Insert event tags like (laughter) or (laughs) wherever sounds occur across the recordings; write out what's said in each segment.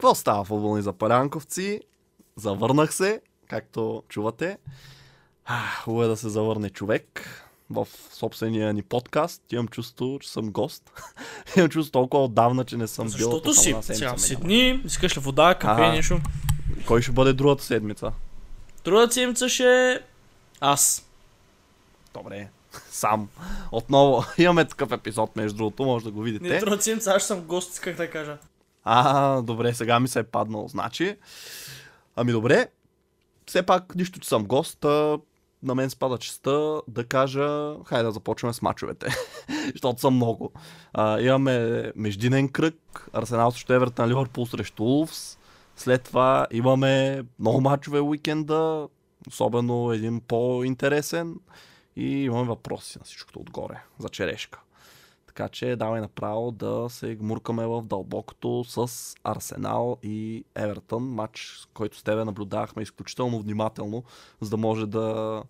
Какво става футболни запалянковци? Завърнах се, както чувате. Хубаво е да се завърне човек в собствения ни подкаст. Имам чувство, че съм гост. (laughs) Имам чувство толкова отдавна, че не съм бил. Защото си, сега си дни, искаш ли вода, кафе, А. нещо. Кой ще бъде другата седмица? Другата седмица ще е аз. Добре, (laughs) сам. Отново (laughs) имаме такъв епизод, между другото, може да го видите. Не, другата седмица аз съм гост, исках да кажа. А, добре, сега ми се е паднало, значи. Ами добре, все пак, нищо, че съм гост, на мен спада честа да кажа, хайде да започваме с мачовете, (laughs) защото са много. А, имаме междинен кръг, Арсенал срещу Евертън, Ливърпул срещу Улфс. След това имаме много мачове уикенда, особено един по-интересен. И имаме въпроси на всичкото отгоре, за черешка. Така че давай направо да се гмуркаме в дълбокото с Арсенал и Евертън. Матч, който с тебе наблюдавахме изключително внимателно, за да може да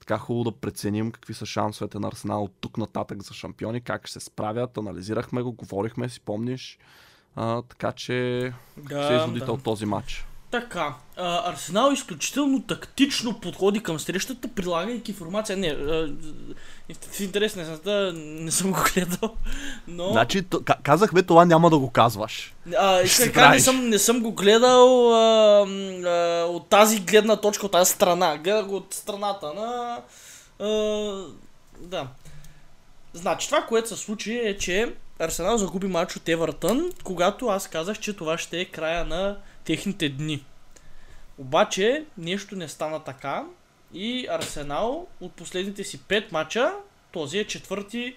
така хубаво да преценим какви са шансовете на Арсенал от тук нататък за шампиони, как ще се справят. Анализирахме го, говорихме, си помниш. А, така че Да, се изводите да. от този матч. Така, а, Арсенал изключително тактично подходи към срещата, прилагайки формация. Не, а, в интерес на истината не съм го гледал, но... Значи, т- ка- казахме това няма да го казваш. А, кажа, не съм, не съм го гледал а, а, от тази гледна точка, от тази страна. Гледах го от страната на... А, да. Значи, това, което се случи е, че Арсенал загуби матч от Евертън, когато аз казах, че това ще е края на техните дни. Обаче, нещо не стана така и Арсенал от последните си 5 мача, този е четвърти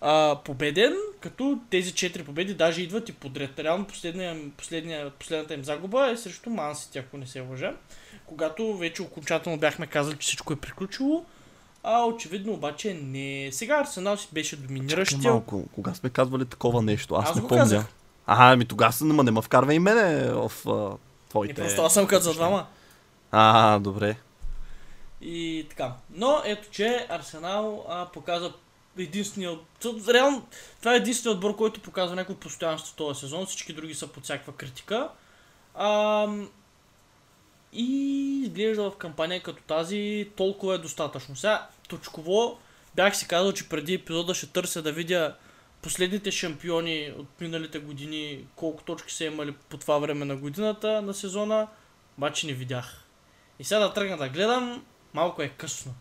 а, победен, като тези 4 победи даже идват и подред. Реално последния, последния, последната им загуба е срещу Мансити, ако не се лъжа. Когато вече окончателно бяхме казали, че всичко е приключило. А очевидно обаче не. Сега Арсенал си беше Чакай доминиращия. малко, кога сме казвали такова нещо? Аз, Аз не помня. казах. Ага, ами тогава се, ма не ме вкарва и мене в а, Не, твоите... просто аз съм казал двама. А, добре. И така. Но ето, че Арсенал а, показа единствения... Реално, това е единственият отбор, който показва някакво постоянство този сезон. Всички други са под всякаква критика. Ам, и изглежда в кампания като тази толкова е достатъчно. Сега, точково, бях си казал, че преди епизода ще търся да видя последните шампиони от миналите години, колко точки са имали по това време на годината на сезона, обаче не видях. И сега да тръгна да гледам, малко е късно.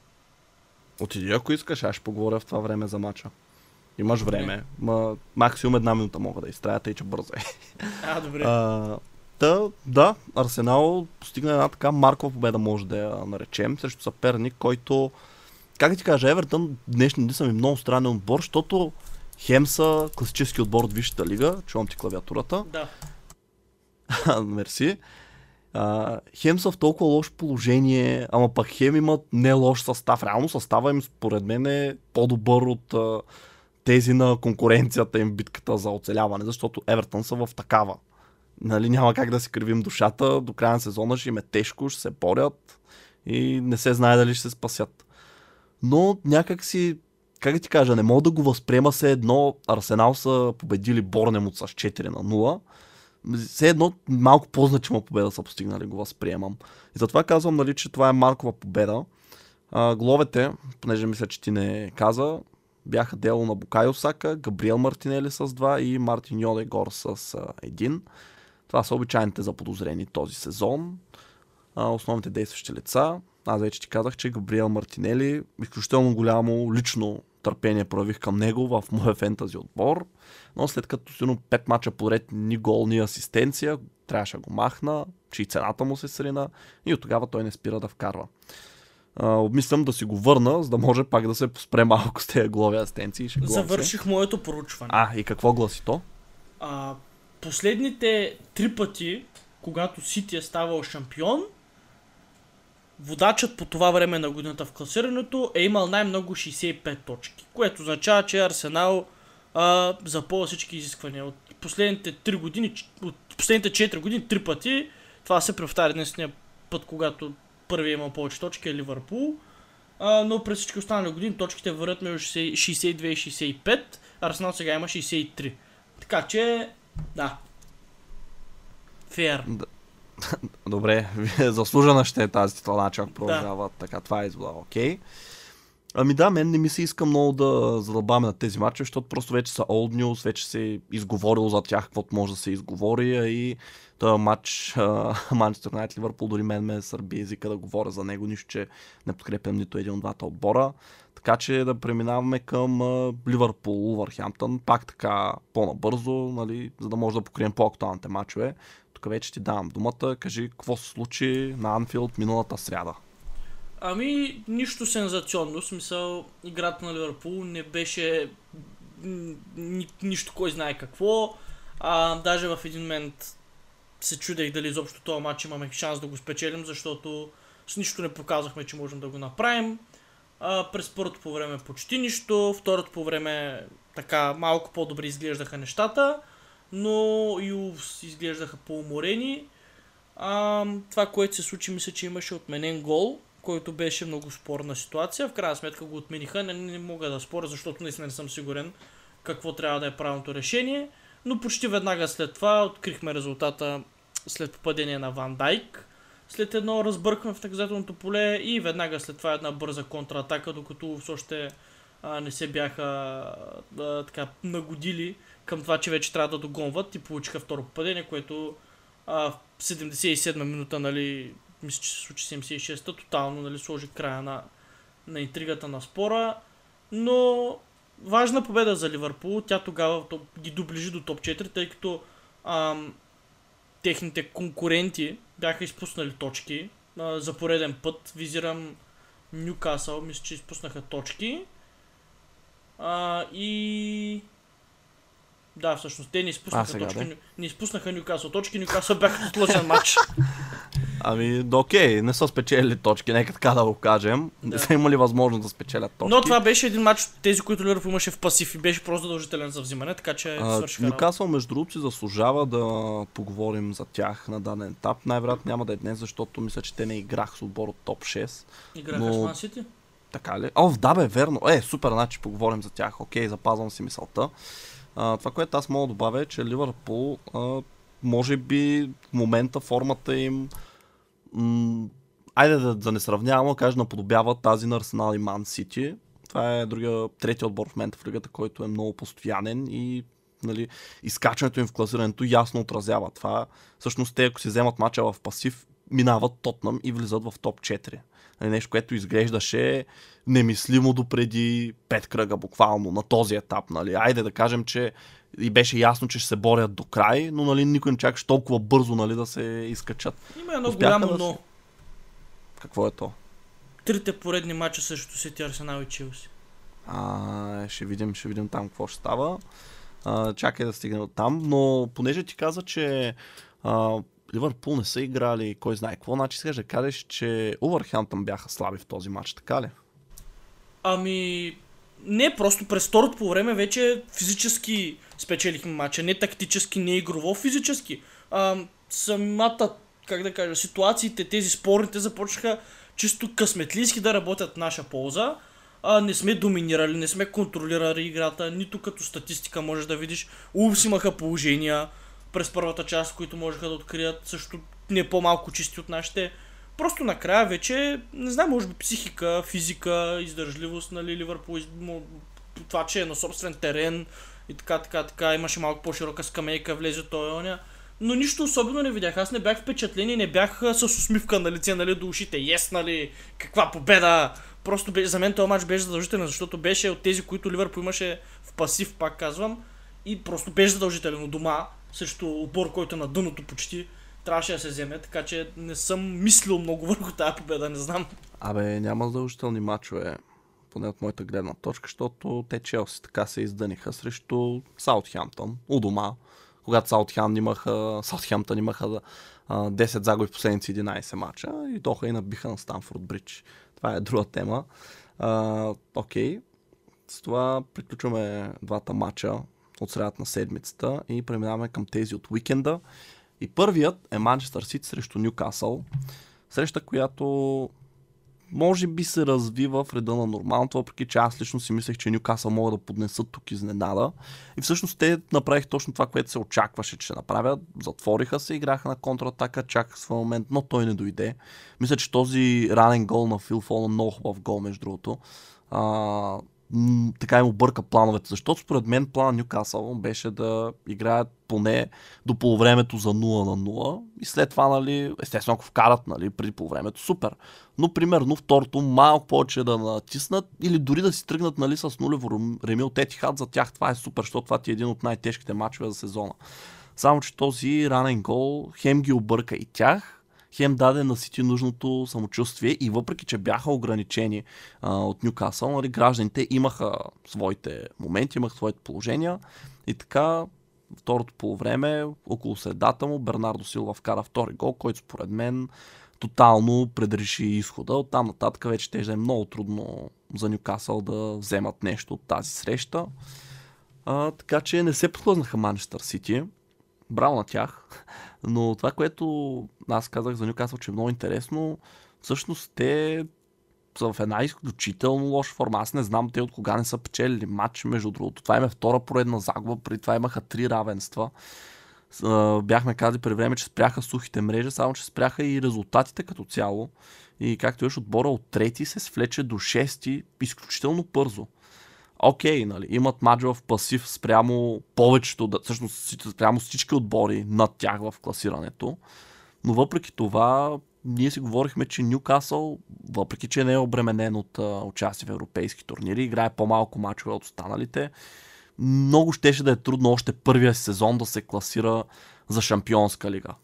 Отиди, ако искаш, аз ще поговоря в това време за мача. Имаш време. Ма, максимум една минута мога да изтрая, тъй че бързо е. (laughs) А, добре. А, Та, да, Арсенал постигна една така маркова победа, може да я наречем, срещу съперник, който, как ти кажа, Евертън днешни дни са ми много странен отбор, защото хем са класически отбор от Висшата лига, чувам ти клавиатурата, Да. (laughs) мерси. А, хем са в толкова лошо положение, ама пък хем имат не лош състав. Реално състава им според мен е по-добър от а, тези на конкуренцията им битката за оцеляване, защото Евертън са в такава. Нали, няма как да си кривим душата, до края на сезона ще им е тежко, ще се борят и не се знае дали ще се спасят. Но някак си, как да ти кажа, не мога да го възприема се едно Арсенал са победили Борнемот с 4 на 0 все едно малко по-значима победа са постигнали, го възприемам. И затова казвам, нали, че това е Маркова победа. А, головете, понеже мисля, че ти не каза, бяха дело на Букайо Сака, Габриел Мартинели с 2 и Мартин Йодегор с а, един. Това са обичайните заподозрени този сезон. А, основните действащи лица. Аз вече ти казах, че Габриел Мартинели изключително голямо лично търпение проявих към него в (laughs) моя фентази отбор. Но след като силно 5 мача поред ни гол, ни асистенция, трябваше да го махна, че и цената му се срина и от тогава той не спира да вкарва. А, обмислям да си го върна, за да може пак да се поспре малко с тези голови асистенции. Се. Завърших моето проучване. А, и какво гласи то? А, последните три пъти когато Сити е ставал шампион, водачът по това време на годината в класирането е имал най-много 65 точки, което означава, че Арсенал а, запълва всички изисквания. От последните 3 години, от последните 4 години, 3 пъти, това се повтаря единствения път, когато първи е имал повече точки е Ливърпул. А, но през всички останали години точките върват между 62 и 65. Арсенал сега има 63. Така че, да. Фер. (laughs) Добре, (laughs) заслужена ще е тази титла, чак продължава. Да. Така, това е извода. Окей. Okay. Ами да, мен не ми се иска много да задълбаваме на тези матчи, защото просто вече са old news, вече се е изговорило за тях каквото може да се изговори а и този матч (laughs) Манчестър Юнайтед Ливърпул дори мен ме сърби езика да говоря за него, нищо, че не подкрепям нито един от двата отбора. Така че да преминаваме към Ливърпул, Върхямптън, пак така по-набързо, нали, за да може да покрием по-актуалните матчове. Тук вече ти давам думата, кажи какво се случи на Анфилд миналата сряда. Ами, нищо сензационно. В смисъл, играта на Ливърпул не беше ни, нищо кой знае какво. А, даже в един момент се чудех дали изобщо този матч имаме шанс да го спечелим, защото с нищо не показахме, че можем да го направим. А, през първото по време почти нищо, второто по време така малко по-добре изглеждаха нещата, но и изглеждаха по-уморени. А, това, което се случи, мисля, че имаше отменен гол, който беше много спорна ситуация. В крайна сметка го отмениха. Не, не мога да споря, защото наистина не съм сигурен какво трябва да е правилното решение. Но почти веднага след това открихме резултата след попадение на Ван Дайк. След едно разбъркване в наказателното поле и веднага след това една бърза контратака, докато все още а, не се бяха а, така нагодили към това, че вече трябва да догонват и получиха второ попадение, което а, в 77 минута нали, мисля, че се случи 76-та, тотално нали, сложи края на, на интригата на спора. Но важна победа за Ливърпул. Тя тогава ги доближи до топ 4, тъй като ам, техните конкуренти бяха изпуснали точки. А, за пореден път визирам Ньюкасъл, мисля, че изпуснаха точки. А, и да, всъщност те не изпуснаха сега, точки. Да? Не изпуснаха Нюкасъл точки, Нюкасъл бяха сложен матч. (laughs) Ами, да, окей, не са спечелили точки, нека така да го кажем. Да. Не са имали възможност да спечелят точки. Но това беше един матч, тези, които Ливърпул имаше в пасив и беше просто задължителен за взимане, така че свършиха. Нюкасъл, между другото, си заслужава да поговорим за тях на даден етап. Най-вероятно няма да е днес, защото мисля, че те не играх с отбор от топ 6. Играха но... с Ман Сити? Така ли? О, да бе, верно. Е, супер, значи поговорим за тях. Окей, запазвам си мисълта. А, това, което аз мога да добавя е, че Ливърпул а, може би в момента формата им м- айде да, да не сравнявам, кажа наподобява тази на Арсенал и Ман Сити. Това е другия, третия отбор в момента в лигата, който е много постоянен и нали, изкачването им в класирането ясно отразява това. Всъщност те, ако си вземат мача в пасив, минават Тотнам и влизат в топ 4. Нали, нещо, което изглеждаше немислимо до преди 5 кръга буквално на този етап. Нали. Айде да кажем, че и беше ясно, че ще се борят до край, но нали, никой не чакаше толкова бързо нали, да се изкачат. Има едно Успяха голямо да но. Какво е то? Трите поредни мача срещу Сити, Арсенал и Челси. А, ще видим, ще видим там какво ще става. А, чакай да стигнем от там, но понеже ти каза, че а, Ливърпул не са играли кой знае какво, значи сега да кажеш, че Увърхантън бяха слаби в този матч, така ли? Ами, не, просто през второто по време вече физически спечелихме матча. Не тактически, не игрово, физически. А, самата, как да кажа, ситуациите, тези спорните започнаха чисто късметлийски да работят в наша полза. А, не сме доминирали, не сме контролирали играта, нито като статистика можеш да видиш. Улвс имаха положения през първата част, които можеха да открият също не по-малко чисти от нашите. Просто накрая вече, не знам, може би психика, физика, издържливост, нали, Ливърпул, това, че е на собствен терен и така, така, така, имаше малко по-широка скамейка, влезе той оня. Но нищо особено не видях. Аз не бях впечатлен и не бях с усмивка на лице, нали, до ушите. Ес, нали, каква победа! Просто беше, за мен този матч беше задължителен, защото беше от тези, които Ливърпул имаше в пасив, пак казвам. И просто беше задължителен от дома, срещу отбор, който е на дъното почти трябваше да се вземе, така че не съм мислил много (laughs) върху тази победа, не знам. Абе, няма задължителни мачове, поне от моята гледна точка, защото те Челси така се издъниха срещу Саутхемптън, у дома, когато Саутхем имаха, Саутхемптън имаха а, 10 загуби в последните 11 мача и доха и набиха на Станфорд Бридж. Това е друга тема. А, окей, с това приключваме двата мача от средата на седмицата и преминаваме към тези от уикенда. И първият е Манчестър Сити срещу Ньюкасъл. Среща, която може би се развива в реда на нормалното, въпреки че аз лично си мислех, че Ньюкасъл могат да поднесат тук изненада. И всъщност те направиха точно това, което се очакваше, че ще направят. Затвориха се, играха на контратака, чакаха своя момент, но той не дойде. Мисля, че този ранен гол на Фил Фолна много хубав гол, между другото. Така им обърка плановете. Защото според мен план Ньюкасъл беше да играят поне до полувремето за 0 на 0 и след това, нали, естествено ако вкарат нали, преди полувремето, супер. Но примерно второто малко повече да натиснат или дори да си тръгнат нали, с нулево реми от Етихад, за тях това е супер, защото това ти е един от най-тежките матчове за сезона. Само, че този ранен гол хем ги обърка и тях, хем даде на Сити нужното самочувствие и въпреки, че бяха ограничени а, от Ньюкасъл, нали, гражданите имаха своите моменти, имаха своите положения и така второто полувреме, около средата му, Бернардо Силва вкара втори гол, който според мен тотално предреши изхода. От там нататък вече ще е много трудно за Ньюкасъл да вземат нещо от тази среща. А, така че не се подхлъзнаха Манчестър Сити. Браво на тях. Но това, което аз казах за Ньюкасъл, че е много интересно, всъщност те са в една изключително лоша форма. Аз не знам те от кога не са печелили матч, между другото. Това им е втора поредна загуба, преди това имаха три равенства. Бяхме казали преди време, че спряха сухите мрежи, само че спряха и резултатите като цяло. И както виж, отбора от трети се свлече до шести изключително бързо окей, нали, имат в пасив спрямо повечето, всъщност спрямо всички отбори над тях в класирането. Но въпреки това, ние си говорихме, че Ньюкасъл, въпреки че не е обременен от участие в европейски турнири, играе по-малко мачове от останалите, много щеше да е трудно още първия сезон да се класира за Шампионска лига.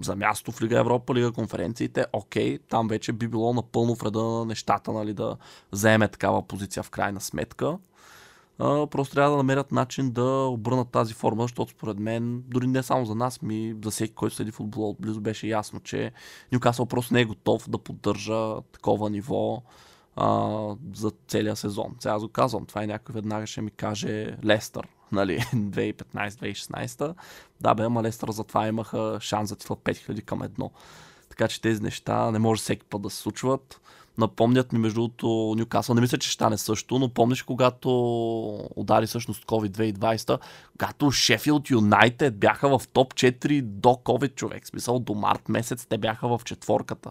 За място в Лига Европа, Лига конференциите, окей, там вече би било напълно вреда на нещата, нали, да заеме такава позиция в крайна сметка просто трябва да намерят начин да обърнат тази форма, защото според мен, дори не само за нас, ми за всеки, който следи футбола отблизо, беше ясно, че Ньюкасъл просто не е готов да поддържа такова ниво а, за целия сезон. Сега го казвам, това е някой веднага ще ми каже Лестър, нали, (laughs) 2015-2016. Да бе, ама Лестър затова имаха шанс за титла 5000 към едно. Така че тези неща не може всеки път да се случват. Напомнят ми между другото Ньюкасъл. Не мисля, че ще стане също, но помниш когато удари всъщност COVID 2020, когато Шефилд Юнайтед бяха в топ 4 до COVID човек. Смисъл до март месец те бяха в четворката.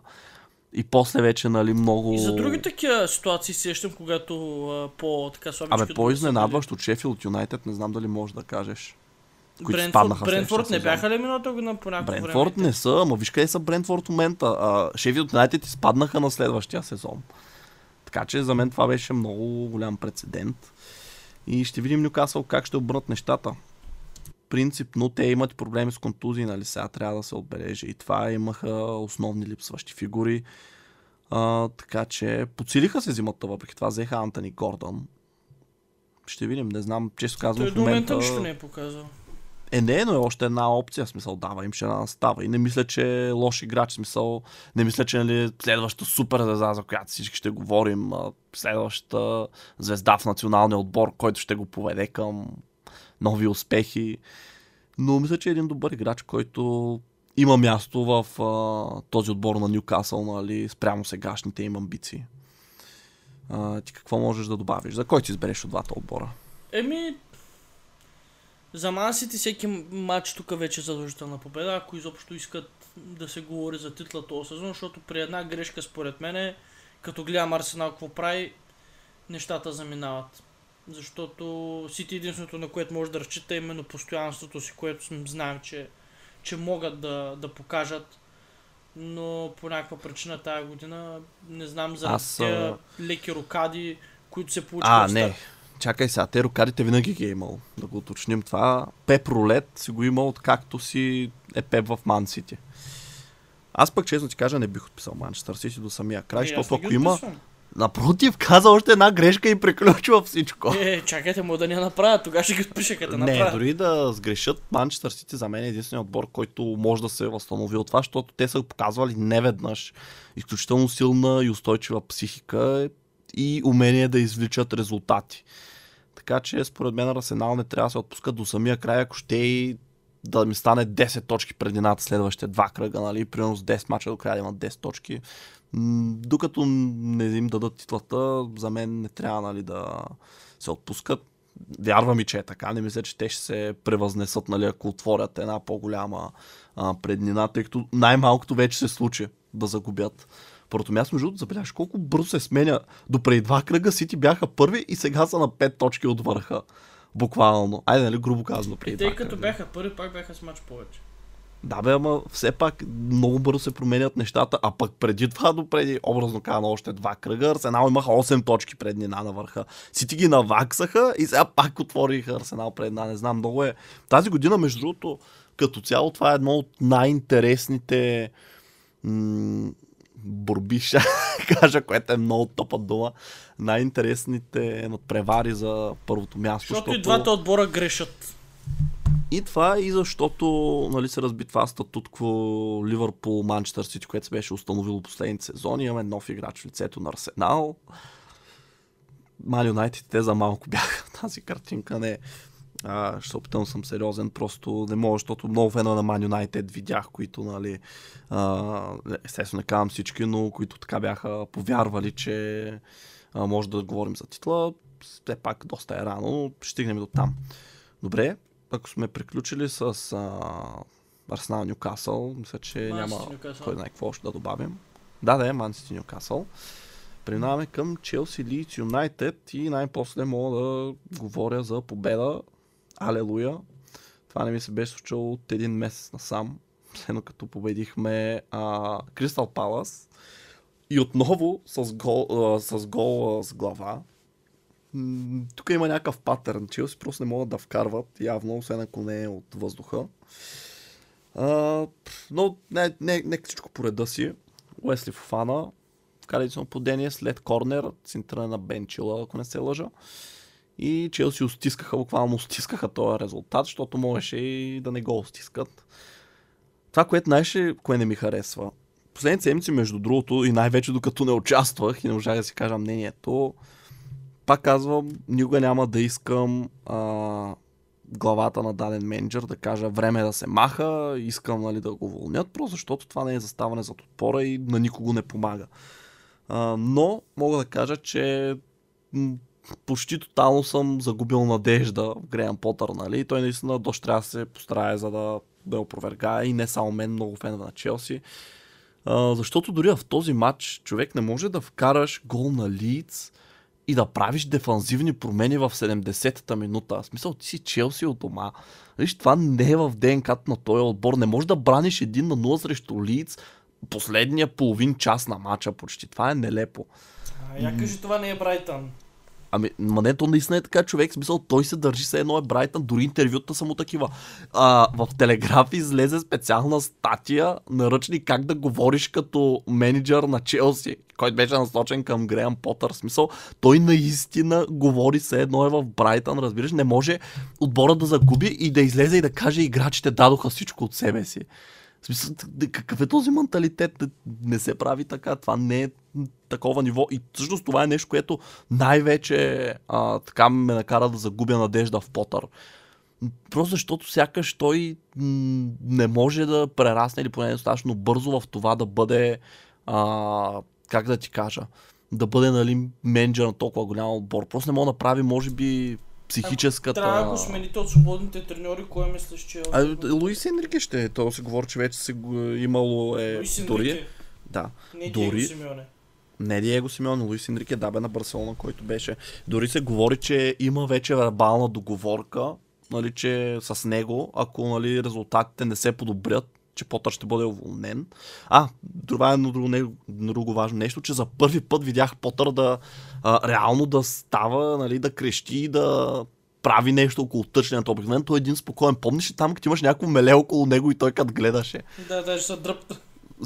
И после вече, нали, много... И за други такива ситуации сещам, когато а, по така слабичко... Абе, по-изненадващ от Шефилд Юнайтед, не знам дали можеш да кажеш които Брентфорд, спаднаха Брентфорд не бяха ли миналата година по някакво Брентфорд време? не са, ама виж къде са Брентфорд в момента. Шефилд Юнайтед изпаднаха на следващия сезон. Така че за мен това беше много голям прецедент. И ще видим Нюкасъл как ще обърнат нещата. Принципно те имат проблеми с контузии, нали сега трябва да се отбележи. И това имаха основни липсващи фигури. А, така че подсилиха се зимата, въпреки това взеха Антони Гордон. Ще видим, не знам, често казвам. Той в момента нищо не е показал. Е, не, но е още една опция, смисъл, дава им ще настава. И не мисля, че е лош играч, смисъл, не мисля, че нали, следващата супер звезда, за която всички ще говорим, следващата звезда в националния отбор, който ще го поведе към нови успехи. Но мисля, че е един добър играч, който има място в а, този отбор на Ньюкасъл, нали, спрямо сегашните им амбиции. А, ти какво можеш да добавиш? За кой ти избереш от двата отбора? Еми, за Мансити всеки матч тук вече е задължителна победа, ако изобщо искат да се говори за титла този сезон, защото при една грешка според мен, като гледам Арсенал какво прави, нещата заминават. Защото Сити единственото, на което може да разчита е именно постоянството си, което знаем, че, че могат да, да покажат. Но по някаква причина тази година не знам за Аз... тези леки рокади, които се получиха. А, не. Чакай сега, те рокадите винаги ги е имал, да го уточним това. Пеп Рулет си го имал както си е Пеп в Ман Сити. Аз пък честно ти кажа не бих отписал Манчестър Сити до самия край, защото ако има... Напротив, каза още една грешка и приключва всичко. Е, чакайте му да я направят, тогава ще ги отпиша като Не, направят. дори да сгрешат, Манчестър Сити за мен е единственият отбор, който може да се възстанови от това, защото те са показвали неведнъж изключително силна и устойчива психика и умение да извличат резултати. Така че според мен Арсенал не трябва да се отпускат до самия край, ако ще и да ми стане 10 точки предината следващите два кръга, нали? Примерно с 10 мача до края да имат 10 точки. Докато не им дадат титлата, за мен не трябва нали, да се отпускат. Вярвам и, че е така. Не мисля, че те ще се превъзнесат, нали, ако отворят една по-голяма а, преднина, тъй като най-малкото вече се случи да загубят. Първото място, между другото, забележаш колко бързо се сменя. До преди два кръга Сити бяха първи и сега са на 5 точки от върха. Буквално. Айде, нали, грубо казано, преди Тъй като кръга. бяха първи, пак бяха с мач повече. Да, бе, ама все пак много бързо се променят нещата, а пък преди това, до преди, образно казано, още два кръга, Арсенал имаха 8 точки преднина на върха. Сити ги наваксаха и сега пак отвориха Арсенал преднина. Не знам, много е. Тази година, между другото, като цяло, това е едно от най-интересните м- борби, ще (laughs) кажа, което е много топа дума. Най-интересните надпревари за първото място. Защото и двата отбора грешат. И това и защото нали, се разби това статутко Ливърпул, Манчестър Сити, което се беше установило последните сезони. Имаме нов играч в лицето на Арсенал. Ман Юнайтед те за малко бяха тази картинка. Не, а, ще се опитам съм сериозен, просто не мога, защото много фена на Ман Юнайтед видях, които, нали, а, естествено не казвам всички, но които така бяха повярвали, че а, може да говорим за титла. Все пак доста е рано, но ще стигнем до там. Добре, ако сме приключили с Арсенал Нюкасъл, мисля, че Man няма Newcastle. кой знае какво още да добавим. Да, да е, Ман Сити Нюкасъл. Преминаваме към Челси Лийдс Юнайтед и най-после мога да говоря за победа. Алелуя! Това не ми се беше случило от един месец насам, след като победихме Кристал Палас. И отново с гол, а, с, гол а, с глава. Тук има някакъв патърн. Челси просто не могат да вкарват, явно, освен ако не е от въздуха. А, но не, не, не всичко по реда си. Уесли Фофана вкара единствено подение след корнер, центъра на Бенчила, ако не се лъжа. И Челси устискаха, буквално устискаха този резултат, защото можеше и да не го устискат. Това, което най-ще, кое не ми харесва. Последните седмици, между другото, и най-вече докато не участвах и не можах да си кажа мнението, пак казвам, никога няма да искам а, главата на даден менеджер да кажа време е да се маха, искам нали, да го уволнят, просто защото това не е заставане зад отпора и на никого не помага. А, но мога да кажа, че почти тотално съм загубил надежда в Греъм Потър, нали? Той наистина доста трябва да се постарае за да ме опровергае и не само мен, много фенове на Челси. А, защото дори в този матч човек не може да вкараш гол на Лийдс и да правиш дефанзивни промени в 70-та минута. В смисъл, ти си Челси от дома. Виж, това не е в ДНК на този отбор. Не можеш да браниш един на 0 срещу Лийдс последния половин час на матча почти. Това е нелепо. А, я кажи, това не е Брайтън. Ами, ма не, то наистина е така човек, смисъл, той се държи се едно е Брайтън, дори интервюта са му такива. А, в Телеграф излезе специална статия, наръчни как да говориш като менеджер на Челси, който беше насочен към Греъм Потър. Смисъл, той наистина говори се едно е в Брайтън, разбираш, не може отбора да загуби и да излезе и да каже играчите дадоха всичко от себе си. Смисъл, какъв е този менталитет? Не- се прави така. Това не е такова ниво. И всъщност това е нещо, което най-вече а, така ме накара да загубя надежда в Потър. Просто защото сякаш той не може да прерасне или поне достатъчно бързо в това да бъде, а, как да ти кажа, да бъде нали, менеджер на толкова голям отбор. Просто не мога да направи, може би, психическата... Трябва да го смените от свободните треньори, кой мислиш, че е? А, Луис Енрике ще е. То се говори, че вече се го- имало е Луис дори. Енрике, Да. Не дори- Диего Симеоне. Не Диего Симеон, Луис Енрике, да бе на Барселона, който беше. Дори се говори, че има вече вербална договорка, нали, че с него, ако нали, резултатите не се подобрят, че Потър ще бъде уволнен. А, това е друго, не- друго важно нещо, че за първи път видях Потър да а, реално да става, нали, да крещи и да прави нещо около тъчленето. Обикновено той е един спокоен. Помниш ли там, като имаш някакво меле около него и той като гледаше? Да, даже са дръпта.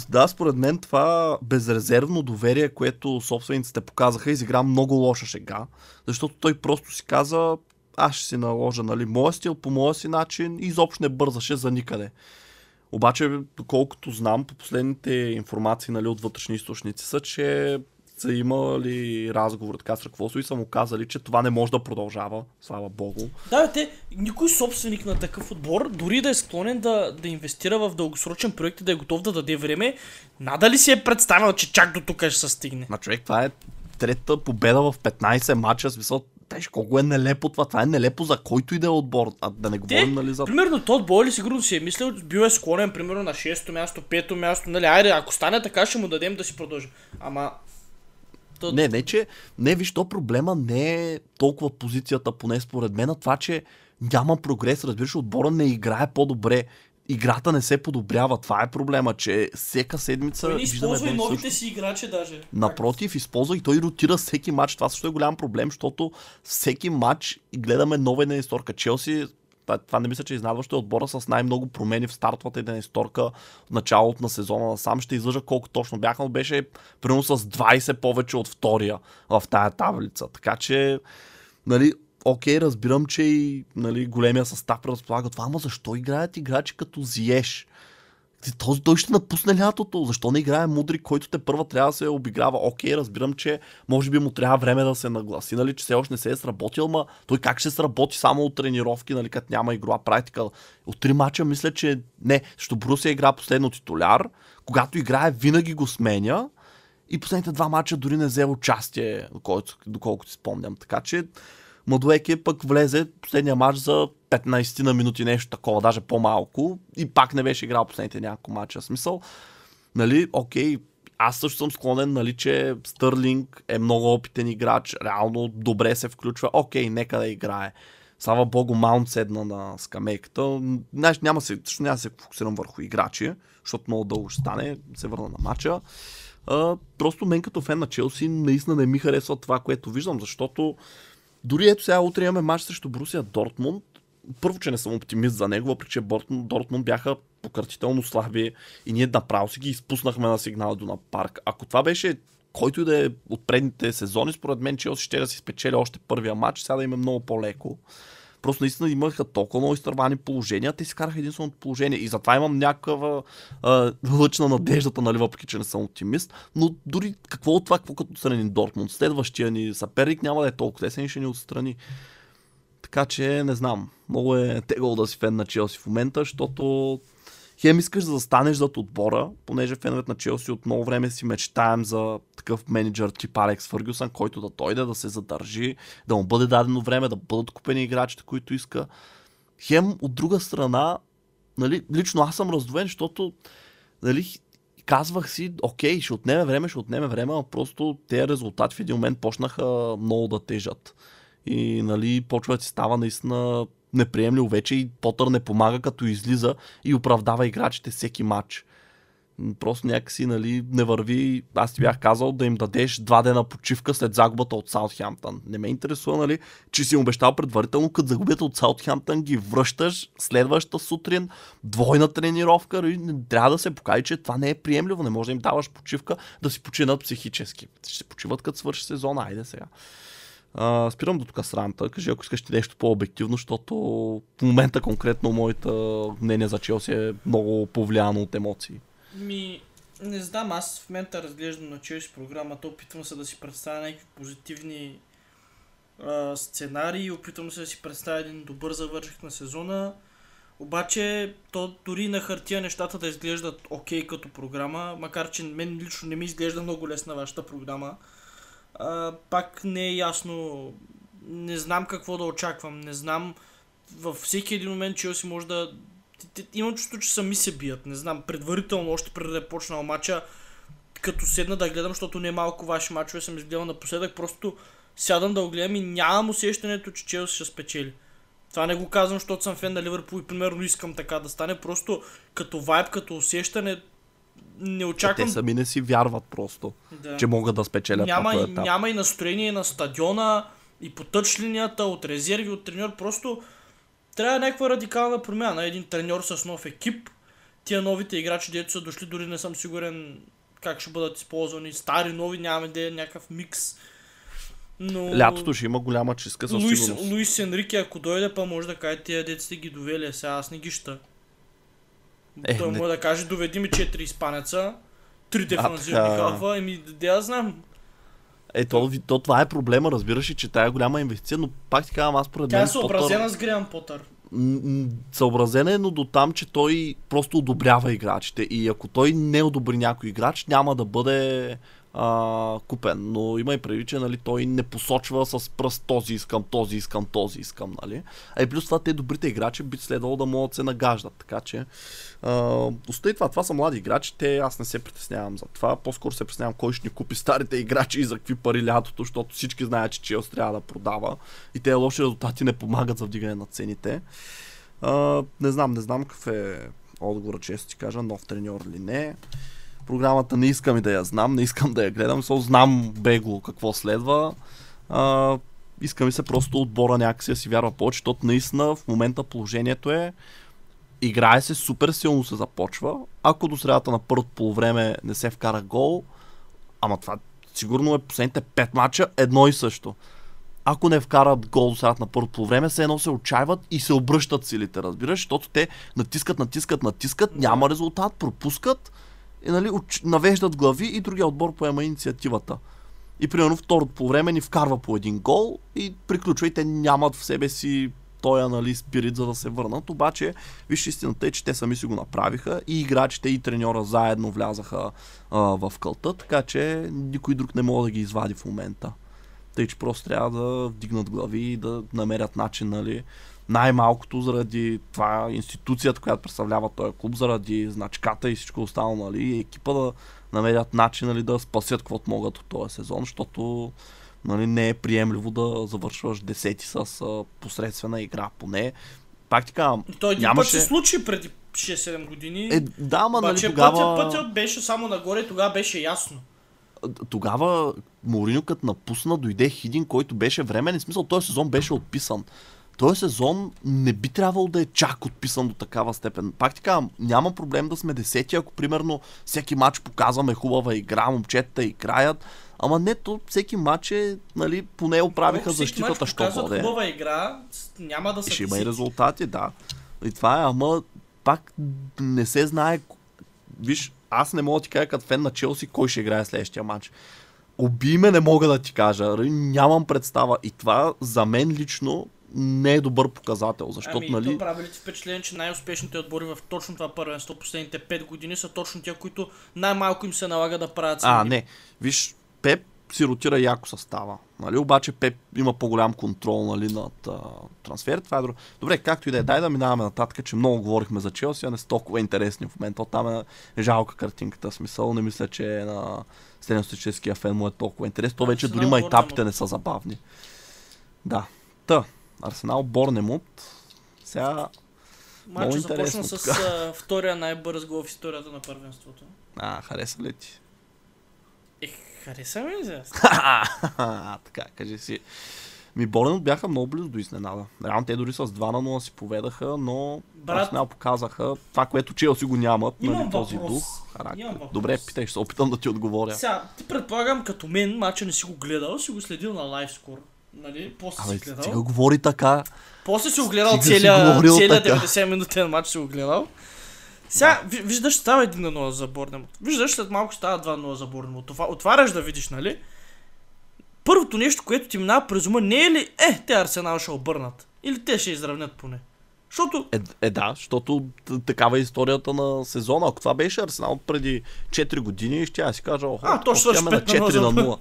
да, според мен това безрезервно доверие, което собствениците показаха, изигра много лоша шега, защото той просто си каза, аз ще си наложа нали, моя стил по моя си начин и изобщо не бързаше за никъде. Обаче, доколкото знам, по последните информации нали, от вътрешни източници са, че са имали разговор така с ръководство и са му казали, че това не може да продължава, слава богу. Да, бе, те, никой собственик на такъв отбор, дори да е склонен да, да инвестира в дългосрочен проект и да е готов да даде време, надали си е представил, че чак до тук ще се стигне. На човек, това е трета победа в 15 мача, смисъл, Теж колко е нелепо това. Това е нелепо за който и да е отбор. А да не говорим, нали, за... Примерно, Тод Бойли сигурно си е мислил, бил е склонен, примерно, на 6-то място, 5-то място, нали, айде, ако стане така, ще му дадем да си продължи. Ама, то... Не, не, че... Не, виж, то проблема не е толкова позицията, поне според мен, а това, че няма прогрес. Разбираш, отбора не играе по-добре. Играта не се подобрява. Това е проблема, че всека седмица. Той не използва и новите си играчи даже. Напротив, използва и той ротира всеки матч. Това също е голям проблем, защото всеки матч гледаме нова една историка. Челси това не мисля, че е изнадващо е отбора с най-много промени в стартовата една историка в началото на сезона. Сам ще излъжа колко точно бяха, но беше примерно с 20 повече от втория в тая таблица. Така че, нали, окей, разбирам, че и нали, големия състав предразполага това, ама защо играят играчи като Зиеш? този той ще напусне лятото. Защо не играе мудри, който те първа трябва да се обиграва? Окей, разбирам, че може би му трябва време да се нагласи, нали, че все още не се е сработил, ма той как ще сработи само от тренировки, нали, като няма игра практика. От три мача мисля, че не, защото Брусия игра последно титуляр, когато играе винаги го сменя и последните два мача дори не взе участие, доколкото, доколкото си спомням. Така че Мадуеке пък влезе последния матч за 15 на минути, нещо такова, даже по-малко. И пак не беше играл последните няколко мача. Смисъл, нали, окей, аз също съм склонен, нали, че Стърлинг е много опитен играч, реално добре се включва, окей, нека да играе. Слава богу, Маунт седна на скамейката. Знаеш, няма се, също няма се фокусирам върху играчи, защото много дълго ще стане, се върна на матча. Просто мен като фен на Челси наистина не ми харесва това, което виждам, защото дори ето сега утре имаме матч срещу Брусия Дортмунд. Първо, че не съм оптимист за него, въпреки че Дортмунд бяха пократително слаби и ние направо си ги изпуснахме на сигнала до на парк. Ако това беше който и да е от предните сезони, според мен Челси ще да си спечели още първия матч, сега да им е много по-леко. Просто наистина имаха толкова много изтървани положения, те си караха единственото положение. И затова имам някаква а, лъч на надеждата, нали, въпреки че не съм оптимист. Но дори какво от това, какво като отстрани Дортмунд? Следващия ни съперник няма да е толкова тесен ще ни отстрани. Така че не знам. Много е тегло да си фен на Челси в момента, защото хем искаш да застанеш зад отбора, понеже феновете на Челси от много време си мечтаем за такъв менеджер тип Алекс Фъргюсън, който да дойде, да се задържи, да му бъде дадено време, да бъдат купени играчите, които иска. Хем, от друга страна, нали, лично аз съм раздвоен, защото нали, казвах си, окей, ще отнеме време, ще отнеме време, но просто тези резултати в един момент почнаха много да тежат. И нали, почва да си става наистина неприемливо вече и Потър не помага като излиза и оправдава играчите всеки матч. Просто някакси нали, не върви. Аз ти бях казал да им дадеш два дена почивка след загубата от Саутхемптън. Не ме интересува, нали, че си обещал предварително, като загубят от Саутхемптън, ги връщаш следващата сутрин, двойна тренировка. Нали, трябва да се покаже, че това не е приемливо. Не може да им даваш почивка да си починат психически. Ще се почиват като свърши сезона. Айде сега. Спирам до тук срамта. Кажи, ако искаш ти нещо по-обективно, защото в момента конкретно моята мнение за Челси е много повлияно от емоции. Ми, не знам, аз в момента разглеждам на Челси програмата, опитвам се да си представя някакви позитивни а, сценарии, опитвам се да си представя един добър завърших на сезона. Обаче, то дори на хартия нещата да изглеждат окей okay като програма, макар че мен лично не ми изглежда много лесна вашата програма пак не е ясно. Не знам какво да очаквам. Не знам. Във всеки един момент Челси може да. Имам чувство, че сами се бият. Не знам. Предварително, още преди да е почнал матча, като седна да гледам, защото не е малко ваши мачове съм изгледал напоследък, просто сядам да го гледам и нямам усещането, че Челси ще спечели. Това не го казвам, защото съм фен на Ливърпул и примерно искам така да стане. Просто като вайб, като усещане, не очаквам... Те сами не си вярват просто, да. че могат да спечелят няма, този етап. Няма и настроение на стадиона, и по тъч линията, от резерви, от треньор. Просто трябва някаква радикална промяна. Един треньор с нов екип. тия новите играчи, дето са дошли, дори не съм сигурен как ще бъдат използвани. Стари, нови, нямаме да е някакъв микс. Но... Лятото ще има голяма чистка със Луис, сигурност. Луис Енрике, ако дойде, па може да каже, тия деца ги довели, а сега аз не ги ща. Е, Той не. може да каже, доведи ми 4 изпанеца, 3 дефанзивни халфа, еми, да я знам. Е, то, то, това е проблема, разбираш че тая е голяма инвестиция, но пак ти казвам, аз според Тя е мен Потър- съобразена с Греъм Потър. М, м, съобразен е, но до там, че той просто одобрява играчите. И ако той не одобри някой играч, няма да бъде а, купен. Но има и преди, че нали, той не посочва с пръст този искам, този искам, този искам. Нали? А и плюс това те добрите играчи би следвало да могат да се нагаждат. Така че остави това. Това са млади играчи. Те аз не се притеснявам за това. По-скоро се притеснявам кой ще ни купи старите играчи и за какви пари лятото, защото всички знаят, че Челс трябва да продава. И те лоши резултати не помагат за вдигане на цените. А, не знам, не знам какъв е отговора, често ти кажа, нов треньор или не. Програмата не искам и да я знам, не искам да я гледам, so, знам бегло какво следва. А, иска ми се просто отбора някакси да си вярва повече, защото наистина в момента положението е играе се супер силно се започва. Ако до средата на първото полувреме не се вкара гол, ама това сигурно е последните 5 мача едно и също ако не вкарат гол до средата на първото време, се едно се отчаиват и се обръщат силите, разбираш, защото те натискат, натискат, натискат, няма резултат, пропускат и нали, навеждат глави и другия отбор поема инициативата. И примерно второто по време ни вкарва по един гол и приключва и те нямат в себе си тоя нали, спирит, за да се върнат. Обаче, виж истината е, че те сами си го направиха и играчите и треньора заедно влязаха а, в кълта, така че никой друг не може да ги извади в момента. Тъй, че просто трябва да вдигнат глави и да намерят начин, нали, най-малкото заради това институцията, която представлява този клуб, заради значката и всичко останало, нали, и екипа да намерят начин, нали, да спасят каквото могат от този сезон, защото нали, не е приемливо да завършваш десети с а, посредствена игра, поне. Пак ти казвам, Той един Нямаше- път се случи преди 6-7 години. е, да, ама нали, тогава... пътя, пътя беше само нагоре тогава беше ясно. тогава Мориньо като напусна, дойде Хидин, който беше временен. Смисъл, този сезон беше отписан. Този сезон не би трябвало да е чак отписан до такава степен. Пак ти казвам, няма проблем да сме десети, ако примерно всеки матч показваме хубава игра, момчетата играят. Ама не, то всеки матч е, нали, поне оправиха защитата, що годе. хубава игра, няма да И са ще има и резултати, да. И това е, ама пак не се знае. Виж, аз не мога да ти кажа като фен на Челси кой ще играе следващия матч. Оби ме не мога да ти кажа. Ри, Нямам представа. И това за мен лично не е добър показател, защото, ами, нали... прави ли ти впечатление, че най-успешните отбори в точно това първенство последните 5 години са точно тия, които най-малко им се налага да правят А, смени? не. Виж, Пеп си ротира яко състава. Нали? Обаче Пеп има по-голям контрол нали, над а, трансфер. Това е друго. Добре, както и да е, дай да минаваме нататък, че много говорихме за Челси, а не са толкова интересни в момента. Там е жалка картинката, смисъл. Не мисля, че на средностатическия фен му е толкова интерес. То вече дори майтапите Борнемут. не са забавни. Да. Та, Арсенал Борнемут. Сега... Матчът започна с а, втория най-бърз гол в историята на първенството. А, хареса ли ти? Е, хареса ми за. (laughs) Така, кажи си. Ми Борнемут бяха много близо до изненада. Реално те дори с 2 на 0 си поведаха, но Брат- Арсенал показаха това, което Челси го нямат, Имам нали, този въпрос. дух, характер. Имам въпрос. Добре, питай, ще се опитам да ти отговоря. Сега, ти предполагам като мен, мача не си го гледал, си го следил на лайвскор. Нали? После Абе, си гледал. сега говори така. После си го гледал Стига си целия, говорил целия така. 90 минутен матч си го гледал. Сега, ви- виждаш, става 1 на 0 за Борнемут. Виждаш, след малко става 2 на 0 за Борнемут. Това, отваряш да видиш, нали? Първото нещо, което ти минава през ума, не е ли, е, те Арсенал ще обърнат. Или те ще изравнят поне. Защото Е, е да, защото такава е историята на сезона. Ако това беше Арсенал преди 4 години, ще я си кажа, охо, А, то ще свърши отиваме на 5 на 4 на 0.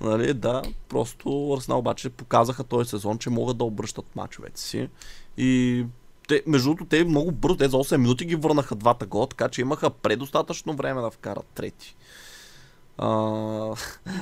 0. Нали, да, просто Арсенал обаче показаха този сезон, че могат да обръщат мачовете си. И те, между другото, те много бързо, те за 8 минути ги върнаха двата гола, така че имаха предостатъчно време да вкарат трети. А,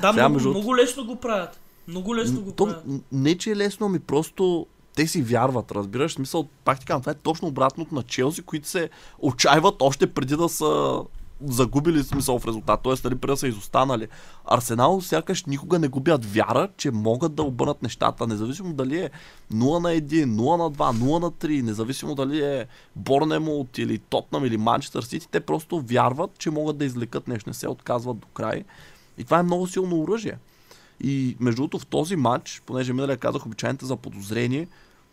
да, Сега, много, много лесно го правят. Много лесно го то, правят. не, че е лесно, ми просто те си вярват, разбираш? Смисъл, пак ти казвам, това е точно обратното на Челси, които се отчаиват още преди да са загубили смисъл в резултат, т.е. нали, преди са изостанали. Арсенал сякаш никога не губят вяра, че могат да обърнат нещата, независимо дали е 0 на 1, 0 на 2, 0 на 3, независимо дали е Борнемот или Тотнам или Манчестър Сити, те просто вярват, че могат да извлекат нещо, не се отказват до край. И това е много силно оръжие. И между другото в този матч, понеже миналия казах обичайните за подозрение,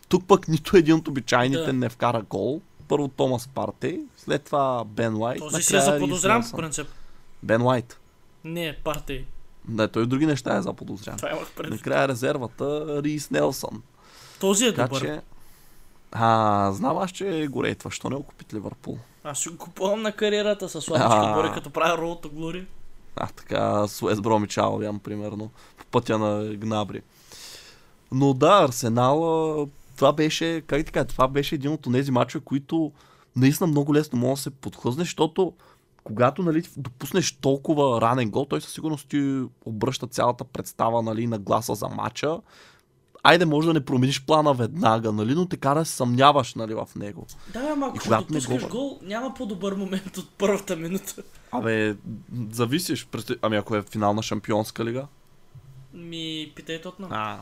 тук пък нито един от обичайните Да. не вкара гол. Първо Томас Партей, след това Бен Лайт. Този си е заподозрян по принцип. Бен Лайт. Не, партий. Не, той и други неща е заподозрян. Това имах предвид. Накрая резервата Рис Нелсън. Този е Така добър. че... А, знам аз, че е горетва. Що не го купит Ливърпул? Аз си го купувам на кариерата с слабички А. бори, като правя ролото глори. А, така, с Уест Бромич примерно, по пътя на Гнабри. Но да, Арсенал, а, това беше, как така, това беше един от тези мачове, които наистина много лесно може да се подхлъзне, защото когато нали, допуснеш толкова ранен гол, той със сигурност ти обръща цялата представа нали, на гласа за мача. Айде, може да не промениш плана веднага, нали, но те кара да се съмняваш нали, в него. Да, ама ако когато не допускаш го- гол, няма по-добър момент от първата минута. Абе, зависиш. Ами ако е финал на Шампионска лига. Ми, питай Тотнам. А,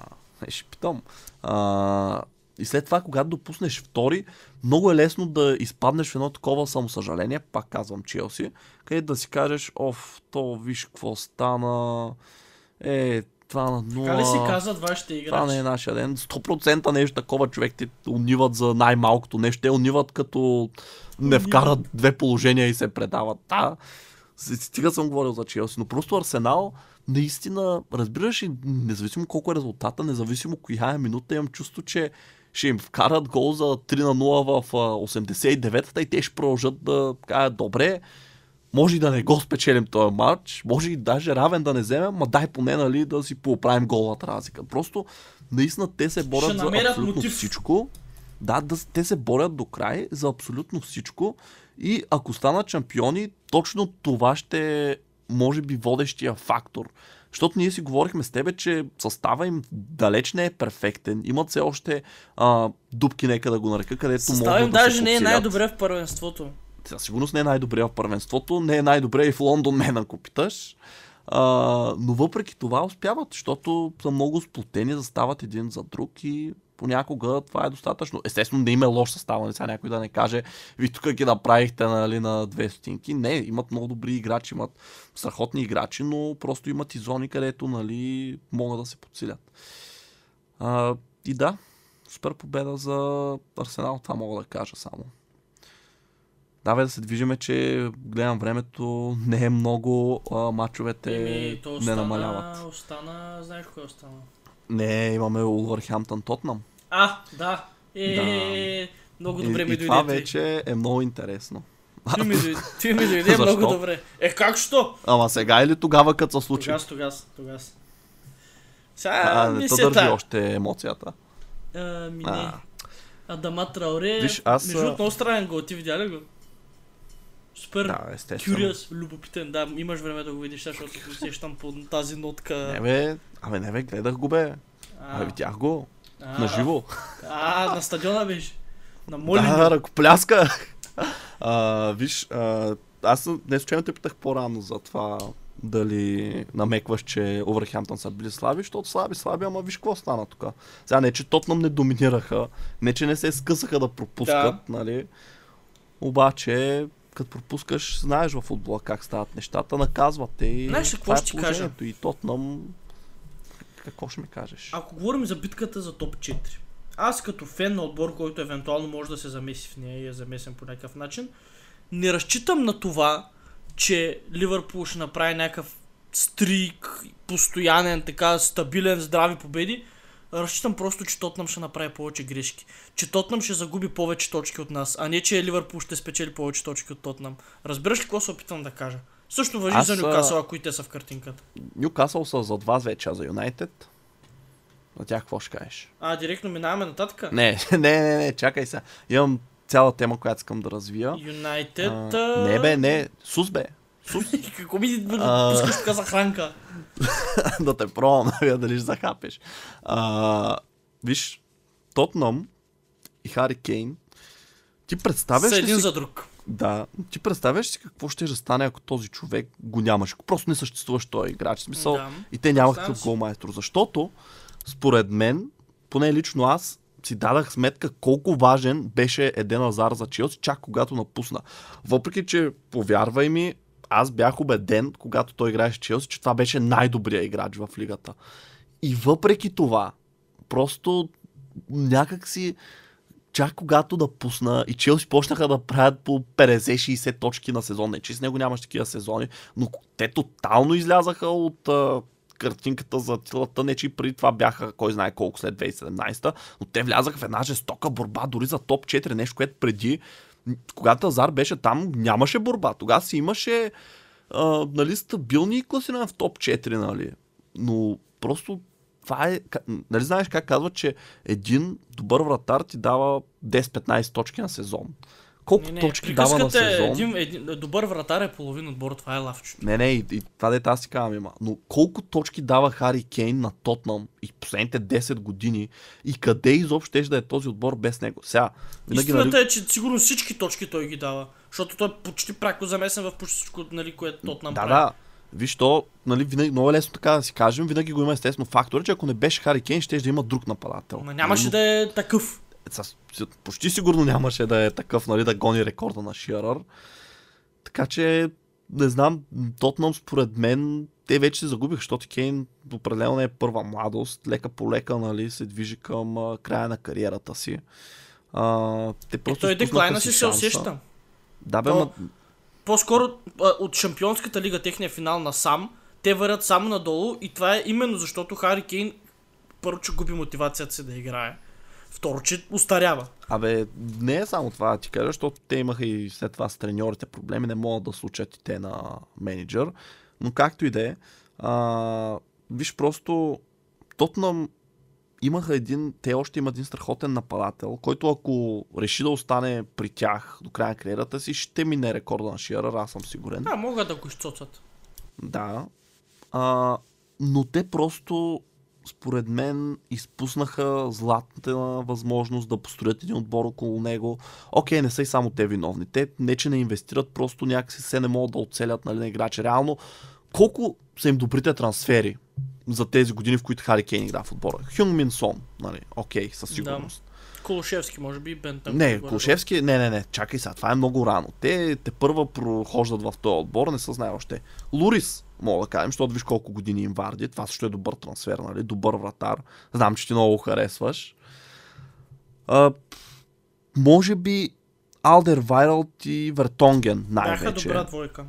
е, ще питам. А, и след това, когато допуснеш втори, много е лесно да изпаднеш в едно такова самосъжаление, пак казвам Челси, където да си кажеш, оф, то виж какво стана, е, това на нула. Така ли си казват вашите Това не е играчи? нашия ден. 100% нещо такова човек те униват за най-малкото нещо. Те униват като не вкарат две положения и се предават. Да, стига съм говорил за Челси, но просто Арсенал наистина, разбираш ли, независимо колко е резултата, независимо коя е минута, имам чувство, че ще им вкарат гол за 3 на 0 в а, 89-та и те ще продължат да кажат, добре, може и да не го спечелим този матч, може и даже равен да не вземем, ма дай поне нали, да си поправим голата разлика. Просто наистина те се борят за абсолютно мотив. всичко. Да, да, те се борят до край за абсолютно всичко и ако станат шампиони, точно това ще е, може би, водещия фактор. Защото ние си говорихме с тебе, че състава им далеч не е перфектен. Имат все още а, дупки, нека да го нарека, където Съставим могат да се даже не е най-добре в първенството. Със сигурност не е най-добре в първенството, не е най-добре и в Лондон, не ако питаш. А, но въпреки това успяват, защото са много сплотени, застават един за друг и понякога това е достатъчно. Естествено, не има лош състава, сега някой да не каже, ви тук ги направихте нали, на две стотинки. Не, имат много добри играчи, имат страхотни играчи, но просто имат и зони, където нали, могат да се подсилят. А, и да, супер победа за Арсенал, това мога да кажа само. Давай да се движиме, че гледам времето, не е много, а, мачовете Еми, то не остана, намаляват. остана, знаеш кой остана? Не, имаме Улвърхемптън Тотнам. А, да. Е, много добре и, ми и това дойде. ти. вече е много интересно. Ти ми дойде, ти ми дойде (laughs) много добре. Е, как що? Ама сега или тогава, като се случи? Тогас, тогас, тогас. Сега А, ми не се държи още емоцията. Ами не. А. Адама Трауре, Виж, аз, между а- другото, много странен гол, ти видя ли го? Супер Да, естествено. Curious, любопитен, да, имаш време да го видиш, защото се усещам по тази нотка. Не бе, абе не бе, гледах го бе. Абе, видях го. А, На живо. А, на стадиона беше. На Молин. Да, ръкопляска. а, виж, а, аз не случайно те питах по-рано за това дали намекваш, че Овърхемптън са били слаби, защото слаби, слаби, ама виж какво стана тук. Сега не, че Тотнам не доминираха, не, че не се скъсаха да пропускат, Да. нали? Обаче, като пропускаш, знаеш в футбола как стават нещата, наказват те и Знаеш какво е ще ти кажа? И Тотнам, какво ще ми кажеш? Ако говорим за битката за топ 4, аз като фен на отбор, който евентуално може да се замеси в нея и е замесен по някакъв начин, не разчитам на това, че Ливърпул ще направи някакъв стрик, постоянен, така стабилен, здрави победи. Разчитам просто, че Тотнам ще направи повече грешки. Че Тотнам ще загуби повече точки от нас, а не, че Ливърпул ще спечели повече точки от Тотнам. Разбираш ли какво се опитвам да кажа? Също въжи Аз, за Нюкасъл, ако и те са в картинката. Нюкасъл са зад вас вече, а за Юнайтед? За тях какво ще кажеш? А, директно минаваме нататък. Не, (laughs) не, не, не, чакай сега. Имам цяла тема, която искам да развия. Юнайтед. А, не бе, не, Сус бе. Сус, (laughs) Какво ми А. пускаш така за хранка? (laughs) да те пробвам, видя дали ще захапеш. А, виж, Тотнам и Хари Кейн, ти представяш Са ли един си за друг. Да, ти представяш си какво ще стане, ако този човек го нямаш. Просто не съществуваш този играч. В смисъл, Да. и те нямаха такъв си. голмайстор. Защото, според мен, поне лично аз, си дадах сметка колко важен беше Еден Азар за Челси, чак когато напусна. Въпреки, че, повярвай ми, аз бях убеден, когато той играеше Челси, че това беше най-добрият играч в лигата. И въпреки това, просто някак си чак когато да пусна и Челси почнаха да правят по 50-60 точки на сезон. Не, че с него нямаш такива сезони, но те тотално излязаха от картинката за тилата, не че и преди това бяха кой знае колко след 2017, но те влязаха в една жестока борба дори за топ 4, нещо, което преди, когато Азар беше там, нямаше борба. Тогава си имаше а, нали, стабилни класиране в топ 4, нали. Но просто това е... Нали знаеш как казват, че един добър вратар ти дава 10-15 точки на сезон. Колко Не, не, точки дава на е сезон? един, един, добър вратар е половин отбор, това е лавчето. Не, не, и, и това дете аз си казвам има. Но колко точки дава Хари Кейн на Тотнам и последните 10 години и къде изобщо ще да е този отбор без него? Сега, Истината нали, е, че сигурно всички точки той ги дава, защото той е почти пряко замесен в почти всичко, нали, което тот нам да, прави. да, виж то, нали, винаги, много е лесно така да си кажем, винаги го има естествено фактор, че ако не беше Хари Кейн, ще да има друг нападател. Ма нямаше Но- да е такъв. С- почти сигурно нямаше да е такъв, нали, да гони рекорда на Ширър. Така че, не знам, Тотнам според мен, те вече се загубиха, защото Кейн определено не е първа младост. Лека по лека, нали, се движи към а, края на кариерата си. А, те Е, просто той изпуснаха деклайна си се усеща. Да, бе, То- ма, По-скоро от Шампионската лига, техния финал на сам, те върят само надолу и това е именно защото Хари Кейн първо, че губи мотивацията си да играе. Второ, че устарява. Абе, не е само това да ти кажа, защото те имаха и след това с треньорите проблеми, не могат да случат и те на менеджер. Но както и да е, виж просто, Тотнам имаха един, те още имат един страхотен нападател, който ако реши да остане при тях до края на кариерата си, ще мине рекорда на Шиарър, аз съм сигурен. Да, могат да го изцоцат. Да. А, но те просто, според мен, изпуснаха златната възможност да построят един отбор около него. Окей, не са и само те виновни. Те не, че не инвестират, просто някакси се не могат да оцелят нали, на играчи. Реално, колко са им добрите трансфери за тези години, в които Хари Кейн игра в отбора? Хюн Мин Сон, нали? Окей, със сигурност. Колошевски, може би, Бентън. Не, Кулшевски, не, не, не, чакай сега, това е много рано. Те те първа прохождат в този отбор, не се знае още. Лурис, мога да кажем, защото виж колко години им варди, това също е добър трансфер, нали, добър вратар. Знам, че ти много го харесваш. А, може би Алдер Вайралт и Вертонген Бяха най-вече. добра двойка.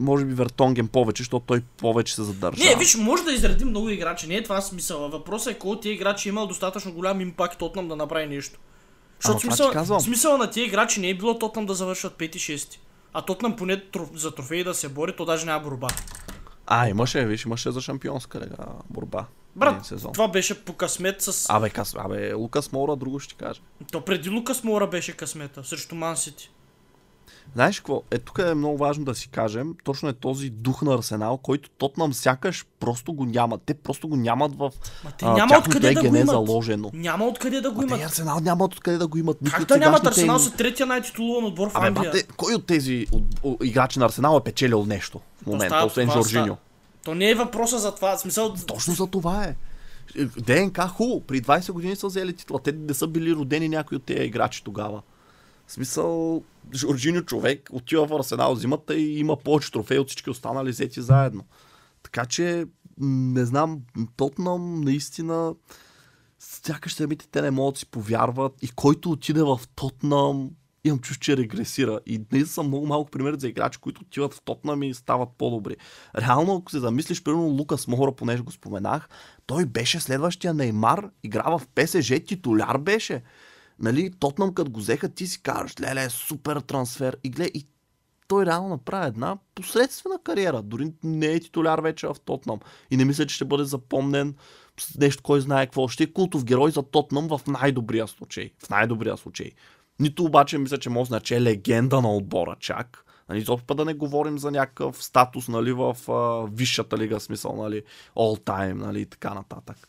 Може би Вертонген повече, защото той повече се задържа. Не, виж, може да изредим много играчи. Не е това смисъл. Въпросът е кой от тия играчи е имал достатъчно голям импакт Тотнам да направи нещо. Защото смисъл, смисъла на тия играчи не е било Тотнам да завършват 5-6. А Тотнам поне за трофеи да се бори, то даже няма борба. А, имаше, виж, имаше за шампионска лига борба. Брат, сезон. това беше по късмет с... Абе, кас... Абе, Лукас Мора, друго ще кажа. То преди Лукас Мора беше късмета, срещу Ман Сити. Знаеш какво? Е, тук е много важно да си кажем. Точно е този дух на Арсенал, който Тотнам сякаш просто го нямат. Те просто го нямат в Ма те няма откъде да го ЕГН имат. заложено. Няма откъде да го Ма те имат. Арсенал нямат откъде да го имат. Как да нямат Арсенал са третия най-титулуван отбор в Абе, Англия? бате, кой от тези от, от, играчи на Арсенал е печелил нещо в момента, освен Жоржиньо? То не е въпроса за това. Смисъл, Точно за това е. ДНК хубаво. При 20 години са взели титла. Те не са били родени някои от тези играчи тогава. В смисъл, Жоржиньо човек отива в Арсенал зимата и има повече трофеи от всички останали взети заедно. Така че, не знам, Тотнам наистина сякаш самите те не могат да си повярват и който отиде в Тотнам имам чувство, че регресира. И наистина са много малко примери за играчи, които отиват в Тотнам и стават по-добри. Реално, ако се замислиш, примерно Лукас Мора, понеже го споменах, той беше следващия Неймар, игра в ПСЖ, титуляр беше. Нали, Тотнам, като го взеха, ти си кажеш, леле, супер трансфер. И гледай, и той реално направи една посредствена кариера. Дори не е титуляр вече в Тотнам. И не мисля, че ще бъде запомнен с нещо, кой знае какво. Ще е култов герой за Тотнам в най-добрия случай. В най-добрия случай. Нито обаче мисля, че може да значи легенда на отбора чак. Нали, изобщо да не говорим за някакъв статус нали, в а, висшата лига, смисъл, нали, all time, нали, и така нататък.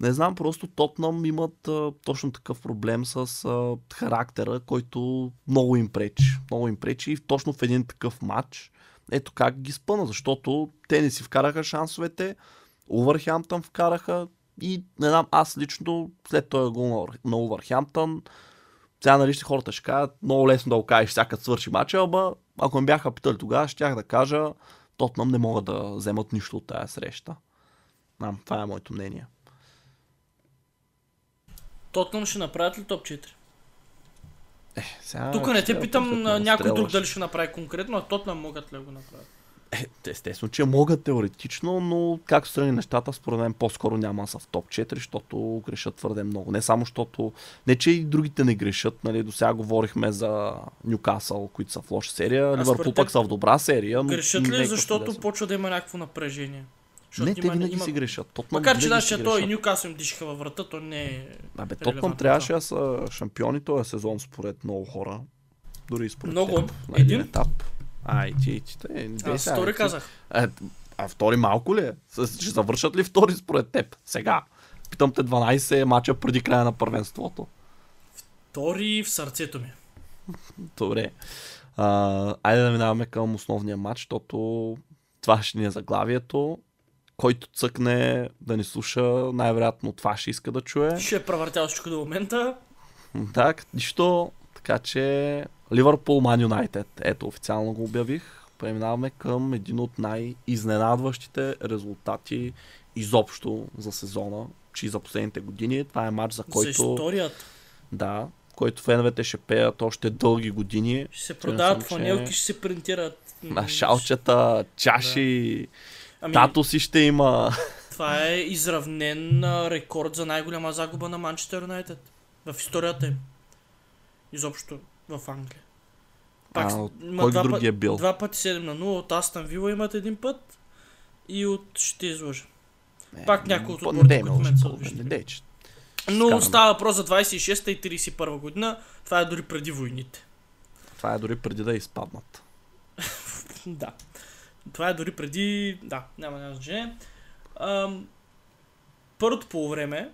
Не знам, просто Тотнам имат а, точно такъв проблем с а, характера, който много им пречи. Много им пречи и точно в един такъв матч ето как ги спъна, защото те не си вкараха шансовете, Увърхямптън вкараха и не знам, аз лично след този гол на Увърхямптън сега нали ще хората ще кажат, много лесно да го кажеш всяка свърши мача, ама ако ме бяха питали тогава, щях да кажа, Тотнам не могат да вземат нищо от тази среща. Нам, това е моето мнение. Тотнам ще направят ли топ 4? Е, сега Тук не те питам на някой друг дали ще направи конкретно, а Тотнам могат ли да го направят? Е, естествено, че могат теоретично, но както страни нещата, според мен по-скоро няма да са в топ 4, защото грешат твърде много. Не само, защото... Не, че и другите не грешат, нали, до сега говорихме за Нюкасъл, които са в лоша серия, Ливърпул пък са в добра серия. но Грешат е ли, какво защото почва да има някакво напрежение? Защото Не, те винаги си грешат. Тотнам Макар че винаги да, си че той и. Нюкасъл им дишаха във врата, то не е... Абе, Тотнам трябваше да са шампиони този сезон, според много хора. Дори и според Много. теб, на Един? етап. Ай, ти, ти, ти, Аз сега, втори ти- казах. Е, а втори малко ли е? Ще завършат ли втори според теб? Сега. Питам те 12 мача преди края на първенството. Втори в сърцето ми. Добре. А, айде да минаваме към основния матч, защото това ще ни е заглавието. Който цъкне да ни слуша, най-вероятно това ще иска да чуе. Ще е превъртял всичко до момента. Так, нищо. Така че Ливърпул Ман Юнайтед. Ето, официално го обявих. Преминаваме към един от най-изненадващите резултати изобщо за сезона, че и за последните години. Това е матч, за За който, историята. да, който феновете ще пеят още дълги години. Ще се продават фанелки, ще се принтират. На шалчета, чаши, Ами, тато си ще има. това е изравнен а, рекорд за най-голяма загуба на Манчестър Юнайтед. В историята им. Изобщо в Англия. А, с- от кой два други път- е бил? Два пъти 7 на 0 от Астан Вила имат един път и от ще излъжа. Пак някой от отборите, ме които мен са Но става въпрос за 26-та и 31 година. Това е дори преди войните. Това е дори преди да изпаднат. (laughs) Да. Това е дори преди... Да, няма няма значение. Ам, Първото полувреме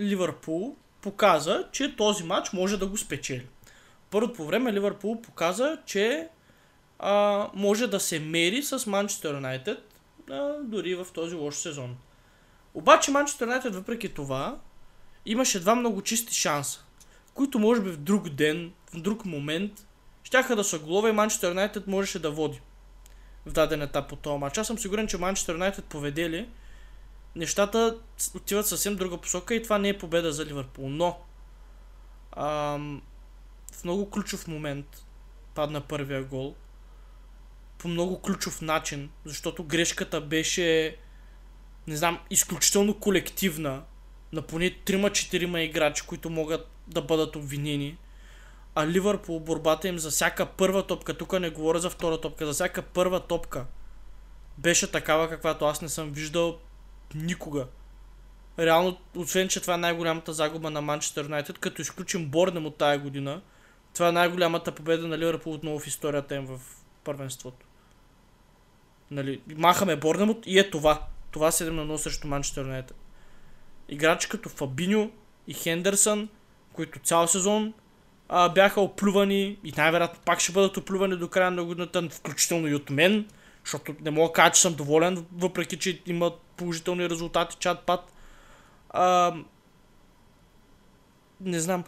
Ливърпул показа, че този матч може да го спечели. Първото по време Ливърпул показа, че а, може да се мери с Манчестър Юнайтед дори в този лош сезон. Обаче Манчестър Юнайтед въпреки това имаше два много чисти шанса, които може би в друг ден, в друг момент щяха да са голове и Манчестър Юнайтед можеше да води в даден етап от този матч. Аз съм сигурен, че Манчестър Юнайтед поведели нещата отиват съвсем друга посока и това не е победа за Ливърпул. Но ам, в много ключов момент падна първия гол. По много ключов начин, защото грешката беше не знам, изключително колективна на поне 3-4 играчи, които могат да бъдат обвинени. А Ливърпул борбата им за всяка първа топка, тук не говоря за втора топка, за всяка първа топка беше такава, каквато аз не съм виждал никога. Реално, освен, че това е най-голямата загуба на Манчестър Юнайтед, като изключим Борнем от тая година, това е най-голямата победа на Ливърпул отново в историята им в първенството. Нали, махаме Борнемот и е това. Това 7 на 0 срещу Манчестър Юнайтед. Играчи като Фабиньо и Хендерсън, които цял сезон а, бяха оплювани и най-вероятно пак ще бъдат оплювани до края на годината, включително и от мен, защото не мога да кажа, че съм доволен, въпреки че има положителни резултати, чат пат. А, не знам.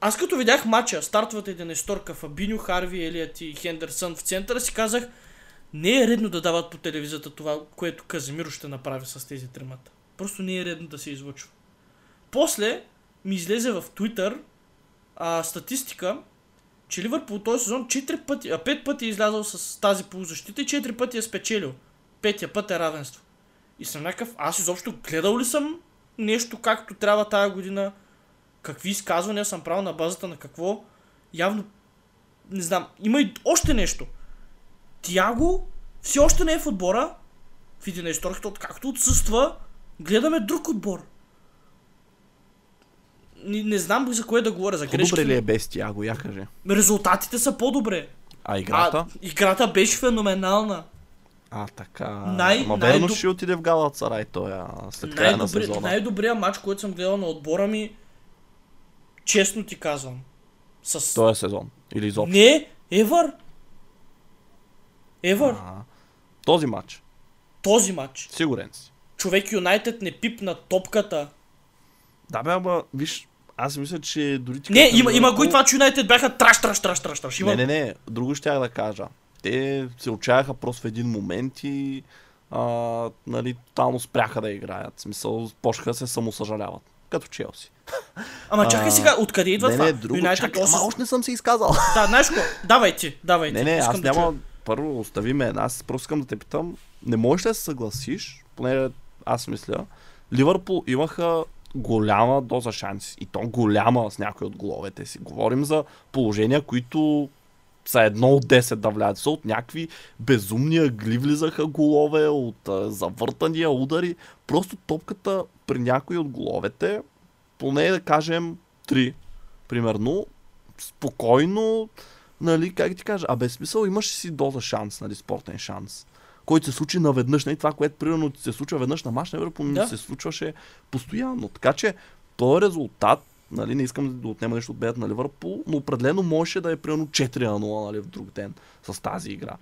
Аз като видях матча, стартовата 11 Фабиньо, Харви, Елият и Хендерсън в центъра си казах, не е редно да дават по телевизията това, което Казимиро ще направи с тези тримата. Просто не е редно да се излъчва. После ми излезе в Twitter а, статистика, че Ливърпул този сезон 4 пъти, а 5 пъти е излязъл с тази полузащита и 4 пъти е спечелил. Петия път е равенство. И съм някакъв, аз изобщо гледал ли съм нещо както трябва тая година? Какви изказвания съм правил на базата на какво? Явно, не знам, има и още нещо. Тяго все още не е в отбора. В 11 откакто отсъства, гледаме друг отбор. Не, не знам за кое да говоря, за грешки. По-добре ли е без Тиаго, я кажи. Резултатите са по-добре. А играта? А, играта беше феноменална. А, така. Най- Ма верно най-доб- ще отиде в Галат Сарай той а, след края на сезона. най-добрият матч, който съм гледал на отбора ми, честно ти казвам, с... Този сезон. Или изобщо. Не, Евър. Евър. Този матч. Този матч. Сигурен си. Човек Юнайтед не пипна топката. Да бе, ама, виж, аз мисля, че дори ти Не, има, има го и това, че Юнайтед бяха траш, траш, траш, траш, траш. Има... Не, не, не, друго ще да кажа. Те се отчаяха просто в един момент и а, нали, тотално спряха да играят. В смисъл, почнаха да се самосъжаляват. Като Челси. Ама чакай сега, откъде идва не, това? не, друго. Юнайтед Чакай, ама още не съм се изказал. Да, знаеш какво? Давай ти, давай ти. Не, не, Искам аз да няма... чуя. Първо, остави ме. Аз просто искам да те питам. Не можеш ли да се съгласиш, поне аз мисля, Ливърпул имаха голяма доза шанси. И то голяма с някои от головете си. Говорим за положения, които са едно от 10 да влязат. Са от някакви безумни агли влизаха голове, от завъртания удари. Просто топката при някои от головете, поне да кажем 3, примерно, спокойно, нали, как ти кажа, а без смисъл имаш си доза шанс, нали, спортен шанс, който се случи наведнъж, нали, това, което примерно се случва веднъж на мач, на да. Да. се случваше постоянно. Така че, този резултат, нали, не искам да отнема нещо от бедата на Ливърпул, но определено можеше да е примерно 4 на 0, нали, в друг ден с тази игра.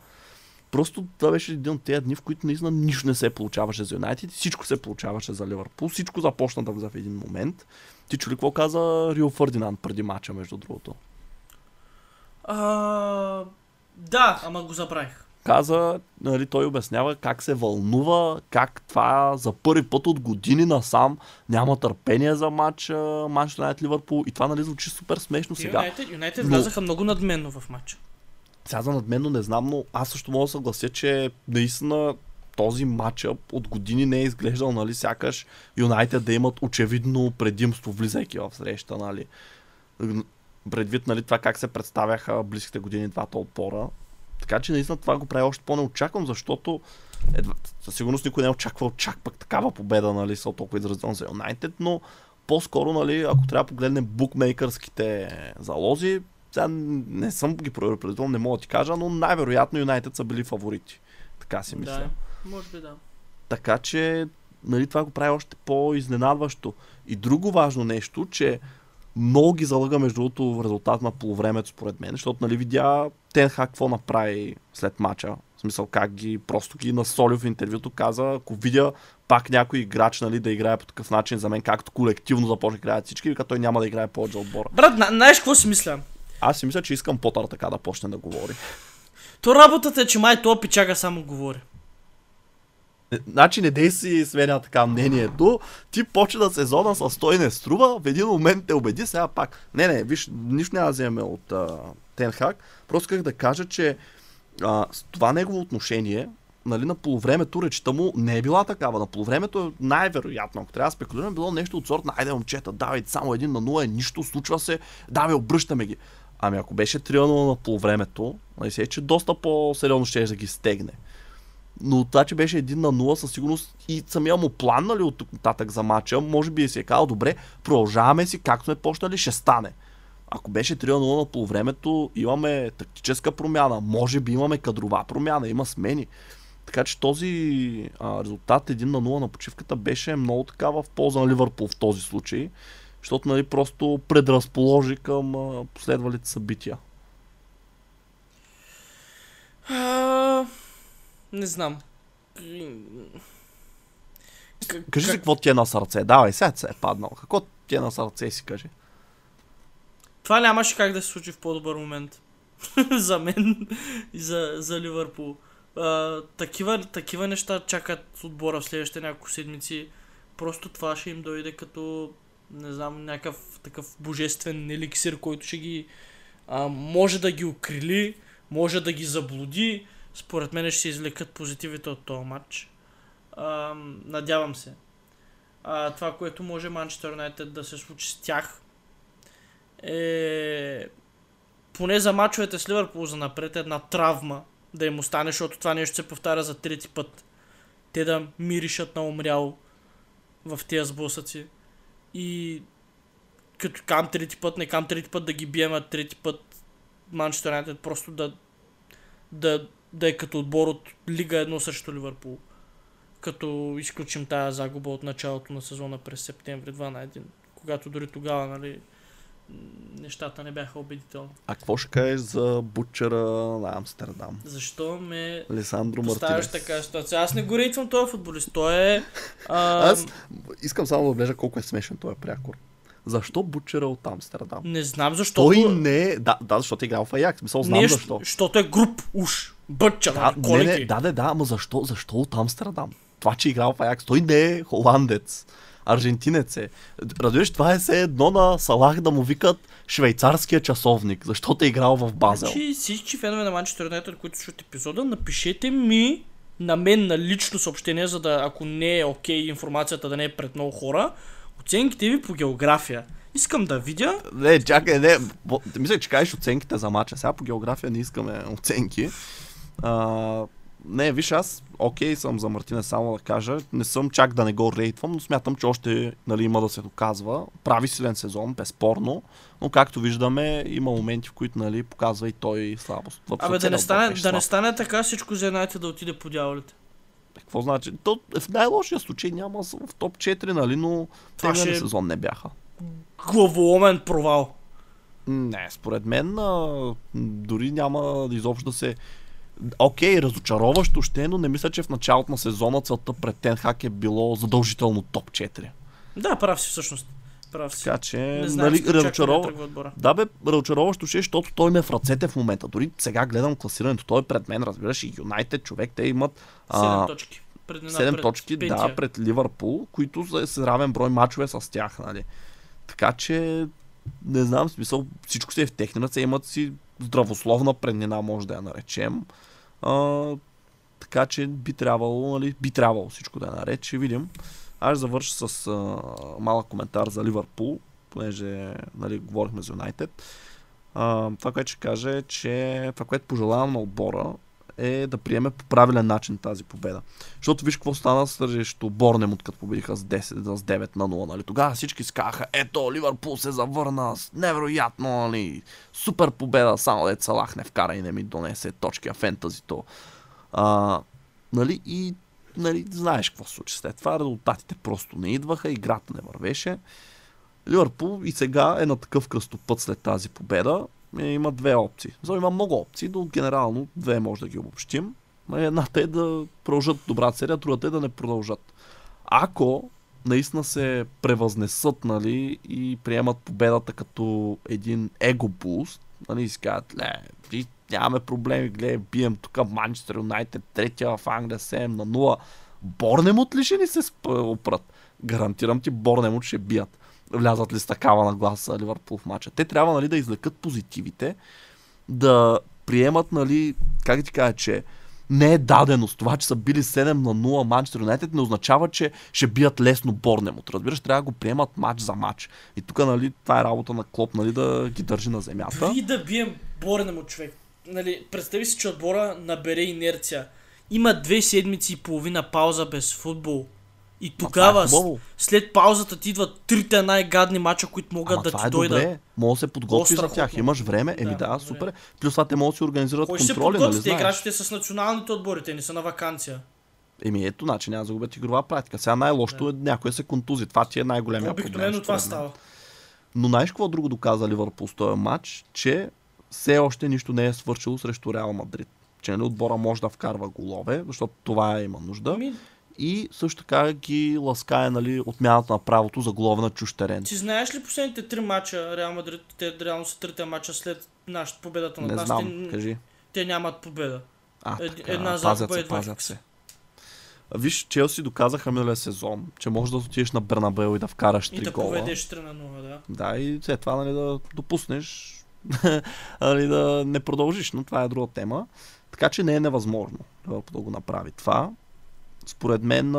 Просто това беше един от тези дни, в които наистина нищо не се получаваше за Юнайтед, всичко се получаваше за Ливърпул, всичко започна да влиза в един момент. Ти чули какво каза Рио Фърдинанд преди мача, между другото? А, да, ама го забравих. Каза, нали, той обяснява как се вълнува, как това за първи път от години насам няма търпение за матч Манчестър Юнайтед Ливърпул и това нали звучи супер смешно сега. Юнайтед, Юнайтед Но- влязаха много надменно в матча. Сега за надменно не знам, но аз също мога да съглася, че наистина този матчъп от години не е изглеждал, нали, сякаш Юнайтед да имат очевидно предимство, влизайки в среща, нали. Предвид, нали, това как се представяха близките години двата отбора. Така че наистина това го прави още по-неочаквам, защото едва, със сигурност никой не е очаквал чак пък такава победа, нали, са толкова изразително за Юнайтед, но по-скоро, нали, ако трябва да погледнем букмейкърските залози, сега не съм ги проверил предварително, не мога да ти кажа, но най-вероятно Юнайтед са били фаворити. Така си мисля. Да, може би да. Така че, нали, това го прави още по-изненадващо. И друго важно нещо, че много ги залъга между другото в резултат на полувремето, според мен, защото нали, видя Тенхак какво направи след мача. В смисъл как ги просто ги насоли в интервюто, каза, ако видя пак някой играч нали, да играе по такъв начин за мен, както колективно започне да играят всички, вика той няма да играе повече отбора. Брат, на- знаеш какво си мисля? Аз си мисля, че искам Потър така да почне да говори. То работата е, че май то пичага само говори. Значи не дей си сменя така мнението. Ти почна сезона с той не струва, в един момент те убеди, сега пак. Не, не, виж, нищо няма да вземе от Тенхак. Просто как да кажа, че а, с това негово отношение, нали, на полувремето речта му не е била такава. На полувремето е най-вероятно, ако трябва да спекулираме, било нещо от сорт на айде момчета, давайте само един на 0, е, нищо, случва се, давай, обръщаме ги. Ами ако беше 3 на 0 на полувремето, нали се, че доста по-сериозно ще да ги стегне. Но това, че беше 1 на 0, със сигурност и самия му план, нали, от тук нататък за матча, може би си е казал, добре, продължаваме си, както сме почнали, ще стане. Ако беше 3 на 0 на полувремето, имаме тактическа промяна, може би имаме кадрова промяна, има смени. Така че този а, резултат 1 на 0 на почивката беше много така в полза на Ливърпул в този случай, защото нали, просто предразположи към а, последвалите събития. Не знам. К- Кажи си как- какво ти е на сърце. Давай, сега се е паднал. Какво ти е на сърце си кажи. Това нямаше как да се случи в по-добър момент. (laughs) за мен и за, за Ливърпул. А, такива, такива неща чакат отбора в следващите няколко седмици. Просто това ще им дойде като, не знам, някакъв такъв божествен еликсир, който ще ги а, може да ги укрили, може да ги заблуди. Според мен ще се извлекат позитивите от този матч. А, надявам се. А, това, което може Манчестър Юнайтед да се случи с тях, е поне за мачовете с Ливърпул за напред една травма да им остане, защото това нещо се повтаря за трети път. Те да миришат на умрял в тези сблъсъци. И като кам трети път, не кам трети път да ги бием, а трети път Манчестър Юнайтед просто да, да да е като отбор от Лига 1 срещу Ливърпул. Като изключим тая загуба от началото на сезона през септември 2 на 1. Когато дори тогава, нали, нещата не бяха убедителни. А какво ще кажеш за бутчера на Амстердам? Защо ме Лесандро поставяш Мартинес. така ситуация? Аз не го рейтвам този футболист. Той е... А, Аз искам само да отбележа колко е смешен този прякор. Защо бутчера от Амстердам? Не знам защо. Той не е... Да, да, защото е играл в Аякс. Мисъл, знам не, защо. Защото е груп, уж. Бътча, Да, нали, не, не, да, да, да, ама защо, защо от Амстердам? Това, че играл в Аякс, той не е холандец. Аржентинец е. Разбираш, това е все едно на Салах да му викат швейцарския часовник, защото е играл в Базел. Значи всички фенове на Манчестър Юнайтед, които слушат епизода, напишете ми на мен на лично съобщение, за да, ако не е окей информацията да не е пред много хора, оценките ви по география. Искам да видя. Не, чакай, не. Мисля, че кажеш оценките за мача. Сега по география не искаме оценки. А, не, виж, аз окей съм за Мартина само да кажа. Не съм чак да не го рейтвам, но смятам, че още нали, има да се доказва. Прави силен сезон, безспорно. Но както виждаме, има моменти, в които нали, показва и той слабост. В Абе, да не, стане, да не стане така всичко за Юнайтед да отиде по дяволите. Какво значи? То, в най-лошия случай няма в топ 4, нали, но Това ще е- сезон не бяха. Главоломен провал. Не, според мен а, дори няма изобщо да се... Окей, разочароващо ще е, но не мисля, че в началото на сезона целта пред Тенхак е било задължително топ 4. Да, прав си всъщност. Прав си. Така че, не знам, нали, да разочарова... Да бе, разочароващо ще е, защото той ме е в ръцете в момента. Дори сега гледам класирането, той е пред мен, разбираш, и Юнайтед човек, те имат Седем а, точки. Преднина 7 пред точки, да, петия. пред Ливърпул, които са с равен брой мачове с тях, нали. Така че, не знам, смисъл, всичко си е в техни ръце, имат си здравословна преднина, може да я наречем. А, така че би трябвало, нали, би трябвало всичко да е наред, ще видим. Аз завърша с а, малък коментар за Ливърпул, понеже нали, говорихме за Юнайтед. Това, което ще кажа е, че това, което пожелавам на отбора е да приеме по правилен начин тази победа. Защото виж какво стана срещу Борнемут, като победиха с 10, с 9 на 0. Нали? Тогава всички скаха, ето, Ливърпул се завърна, невероятно, нали? супер победа, само дет Салах не вкара и не ми донесе точки, а фентазито. А, нали? И нали, знаеш какво се случи след това, резултатите просто не идваха, играта не вървеше. Ливърпул и сега е на такъв кръстопът след тази победа. Е, има две опции. Зато има много опции, но генерално две може да ги обобщим. Нали, Едната е да продължат добра серия, другата е да не продължат. Ако наистина се превъзнесат нали, и приемат победата като един его буст, нали, си казват, ле, нямаме проблеми, гледай, бием тук Манчестър Юнайтед, третия в Англия 7 на 0. Борнемут ли ще ни се опрат? Гарантирам ти, Борнемут ще бият. Влязат ли с такава нагласа Ливърпул в матча. Те трябва нали, да извлекат позитивите, да приемат, нали, как ти кажа, че не е даденост. Това, че са били 7 на 0 Манчестър Юнайтед, не означава, че ще бият лесно Борнемут. Разбираш, трябва да го приемат матч за матч. И тук, нали, това е работа на Клоп, нали, да ги държи на земята. Дори да бием борена му човек. Нали, представи си, че отбора набере инерция. Има две седмици и половина пауза без футбол. И е тогава, хубаво. след паузата ти идват трите най-гадни мача, които могат Ама да ти е дойдат. добре. Може да се подготвиш за тях. Имаш време. Еми Да, да, супер. Плюс това те могат да си организират Кой контроли, нали подготви? Те знаеш? играчите с националните отбори, те не са на вакансия. Еми ето, значи няма да загубят игрова практика. Сега най-лошото е някой се контузи. Това ти е най-големия проблем. Обикновено това става. Но знаеш какво друго доказа Ливърпул с този матч? Че все още нищо не е свършило срещу Реал Мадрид. Че нали, отбора може да вкарва голове, защото това има нужда. Ами, И също така ги ласкае нали, отмяната на правото за голове на чуж терен. ти знаеш ли последните три мача Реал Мадрид, те реално са трите мача след нашата победата на Не нас, знам, те, кажи. те нямат победа. А, Ед- така, една пазят се, и два пазят се. Виж, Челси доказаха миналия сезон, че можеш да отидеш на Бернабел и да вкараш И 3 да гола. поведеш 3 на 0, да. Да, и след това нали, да допуснеш (laughs) нали, да не продължиш, но това е друга тема. Така че не е невъзможно да го направи това. Според мен,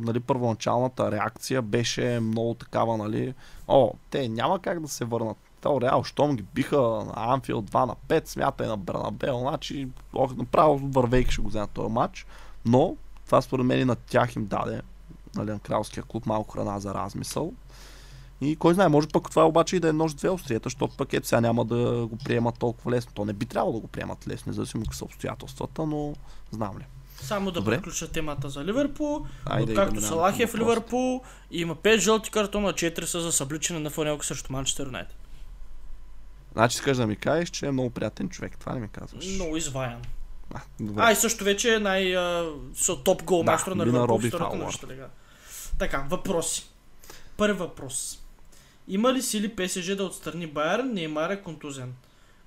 нали, първоначалната реакция беше много такава, нали, о, те няма как да се върнат. То Реал, щом ги биха на Анфилд 2 на 5, смятай на Бернабел, значи ох, направо вървейки ще го вземат този матч. Но това според мен и на тях им даде, нали, на кралския клуб, малко храна за размисъл. И кой знае, може пък това обаче и да е нож с две острията, защото пък ето сега няма да го приемат толкова лесно. То не би трябвало да го приемат лесно, независимо какви са обстоятелствата, но знам ли. Само да Добре. приключа темата за Ливърпул. Айде, Откакто да Салах е в. Ливърпул, има 5 жълти картона, 4 са за събличане на фанелка срещу Манчестър Юнайтед. Значи искаш да ми кажеш, че е много приятен човек. Това ли ми казваш? Много изваян. А, добре. А, и също вече е най- топ гол Да, на Ливърпул в лига. Така, въпроси. Първи въпрос. Има ли сили ПСЖ да отстрани Байер? Неймар е контузен.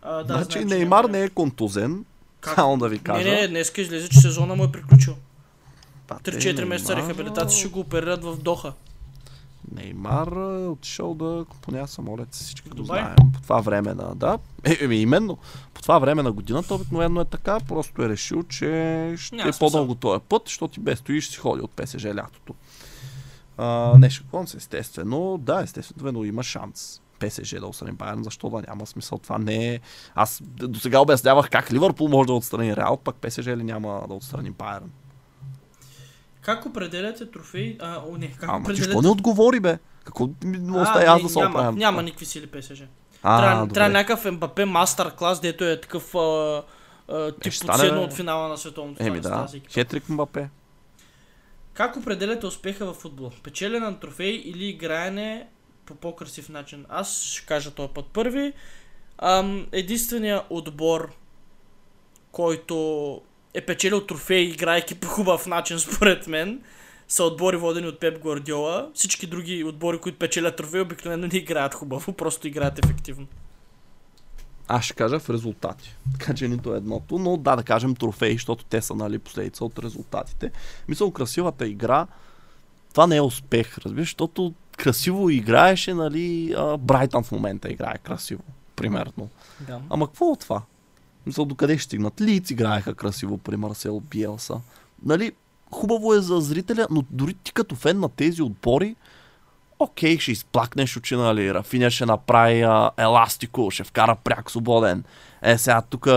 А, да, значи знаем, че Неймар не е контузен. Как? Само да ви кажа. Не, не, днеска излезе, че сезона му е приключил. Да, 3-4 те, месеца рехабилитация ще го оперират в Доха. Неймар е отишъл да компоня самолет, всички го знаем. По това време на... Да, е, еми, именно. По това време на годината обикновено е така, просто е решил, че ще Няма е по-дълго този път, защото ти без стоиш си ходи от ПСЖ лятото. А, не шаклон се, естествено. Да, естествено има шанс. ПСЖ да отстрани Байерн, защо да няма смисъл. Това не е... Аз до сега обяснявах как Ливърпул може да отстрани Реал, пък ПСЖ ли няма да отстрани Байерн. Как определяте трофей? А, о, не, как Ама ти определяте... що не отговори, бе? Какво ми А, остава аз да се няма, оправям? няма никакви сили ПСЖ. А, трябва, някакъв МБП мастер клас, дето е такъв а, а, тип ще подседно от финала на световното Еми с да, хетрик Мбапе. Как определяте успеха в футбол? Печелене на трофей или играене по по-красив начин? Аз ще кажа този път първи. Ам, единственият отбор, който е печелил трофей, играйки по хубав начин, (laughs) според мен, са отбори водени от Пеп Гвардиола. Всички други отбори, които печелят трофей, обикновено не играят хубаво, (laughs) просто играят ефективно. Аз ще кажа в резултати. Така че нито едното, но да, да кажем трофеи, защото те са нали, последица от резултатите. Мисля, красивата игра, това не е успех, разбираш, защото красиво играеше, нали, Брайтън в момента играе красиво, примерно. Да. Ама какво от това? Мисля, докъде ще стигнат? Лиц играеха красиво при Марсел Биелса. Нали, хубаво е за зрителя, но дори ти като фен на тези отбори, окей, ще изплакнеш очи, нали, Рафиня ще направи а, еластико, ще вкара пряк свободен. Е, сега тук,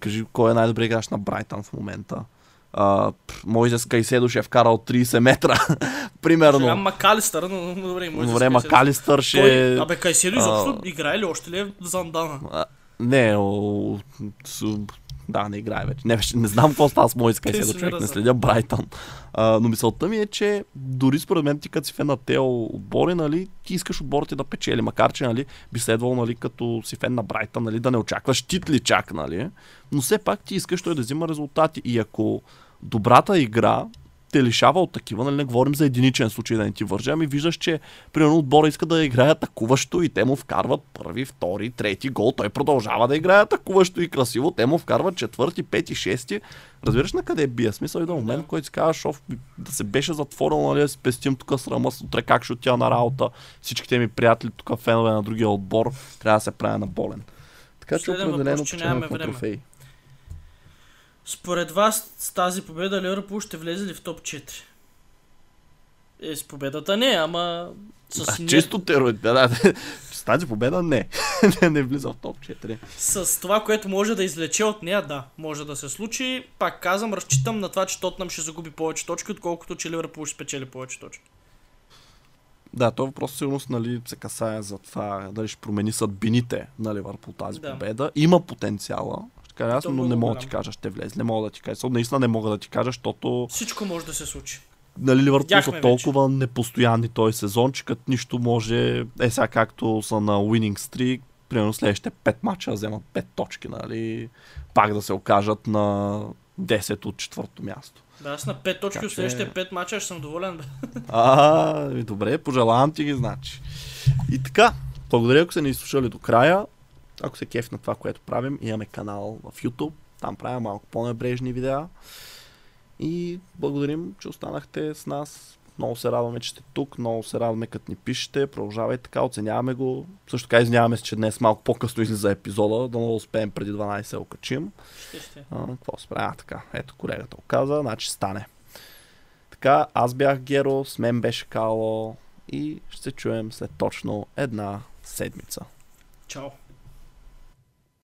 кажи, кой е най-добре играч на Брайтън в момента? А, Мойзес Кайседо ще е вкарал 30 метра, (laughs) примерно. Сега Макалистър, но но добре, може Добре, Макалистър ще... Той, абе, Кайседо изобщо играе ли още ли е в Зандана? А, Не, о, да, не играе вече. Не, вече не знам какво става с Мойс Кайседо, Пенсионира човек, не следя Брайтън. А, но мисълта ми е, че дори според мен ти като си фен на тези отбори, нали, ти искаш отборите да печели, макар че нали, би следвало, нали, като си фен на Брайтън, нали, да не очакваш титли чак, нали, но все пак ти искаш той да взима резултати и ако добрата игра те лишава от такива, нали не говорим за единичен случай да не ти вържа, ами виждаш, че примерно отбора иска да играе атакуващо и те му вкарват първи, втори, трети гол, той продължава да играе атакуващо и красиво, те му вкарват четвърти, пети, шести. Разбираш на къде бия? Смисъл и до момент, Да. който си казваш, оф, да се беше затворил, нали, да спестим тук срама, с утре как ще отида на работа, всичките ми приятели тук, фенове на другия отбор, трябва да се правя на болен. Така че определено въпрос, че нямаме време. трофеи. Според вас с тази победа Ливърпул ще влезе ли в топ 4? Е, с победата не, ама с, Да, не- чисто тероид. Да, да, с тази победа не. (laughs) не, не влиза в топ 4. с това, което може да извлече от нея, да, може да се случи. Пак казвам, разчитам на това, че Тотнам ще загуби повече точки, отколкото че Ливърпул ще спечели повече точки. Да, този въпрос със сигурност нали, се касае за това дали ще промени съдбините на Ливърпул тази Да. победа. Има потенциала. Кажа аз, но не мога да ти кажа, ще влезе. Не мога да ти кажа. Защото наистина не мога да ти кажа, защото Всичко може да се случи. нали, Ливърпул са вече. толкова непостоянни този сезон, че като нищо може, е сега както са на winning streak, примерно следващите 5 мача вземат 5 точки, нали, пак да се окажат на 10 от четвърто място. Да, аз на 5 точки от следващите 5 мача ще съм доволен. А, добре, пожелавам ти ги, значи. И така, благодаря, ако са ни изслушали до края. Ако се кеф на това, което правим, имаме канал в YouTube. Там правя малко по-небрежни видеа. И благодарим, че останахте с нас. Много се радваме, че сте тук. Много се радваме, като ни пишете. Продължавайте така, оценяваме го. Също така извиняваме се, че днес малко по-късно излиза епизода. Да не успеем преди 12 да се окачим. Ще сте. А, какво се прави? А, така, ето колегата го каза, значи стане. Така, аз бях Геро, с мен беше Кало и ще се чуем след точно една седмица. Чао.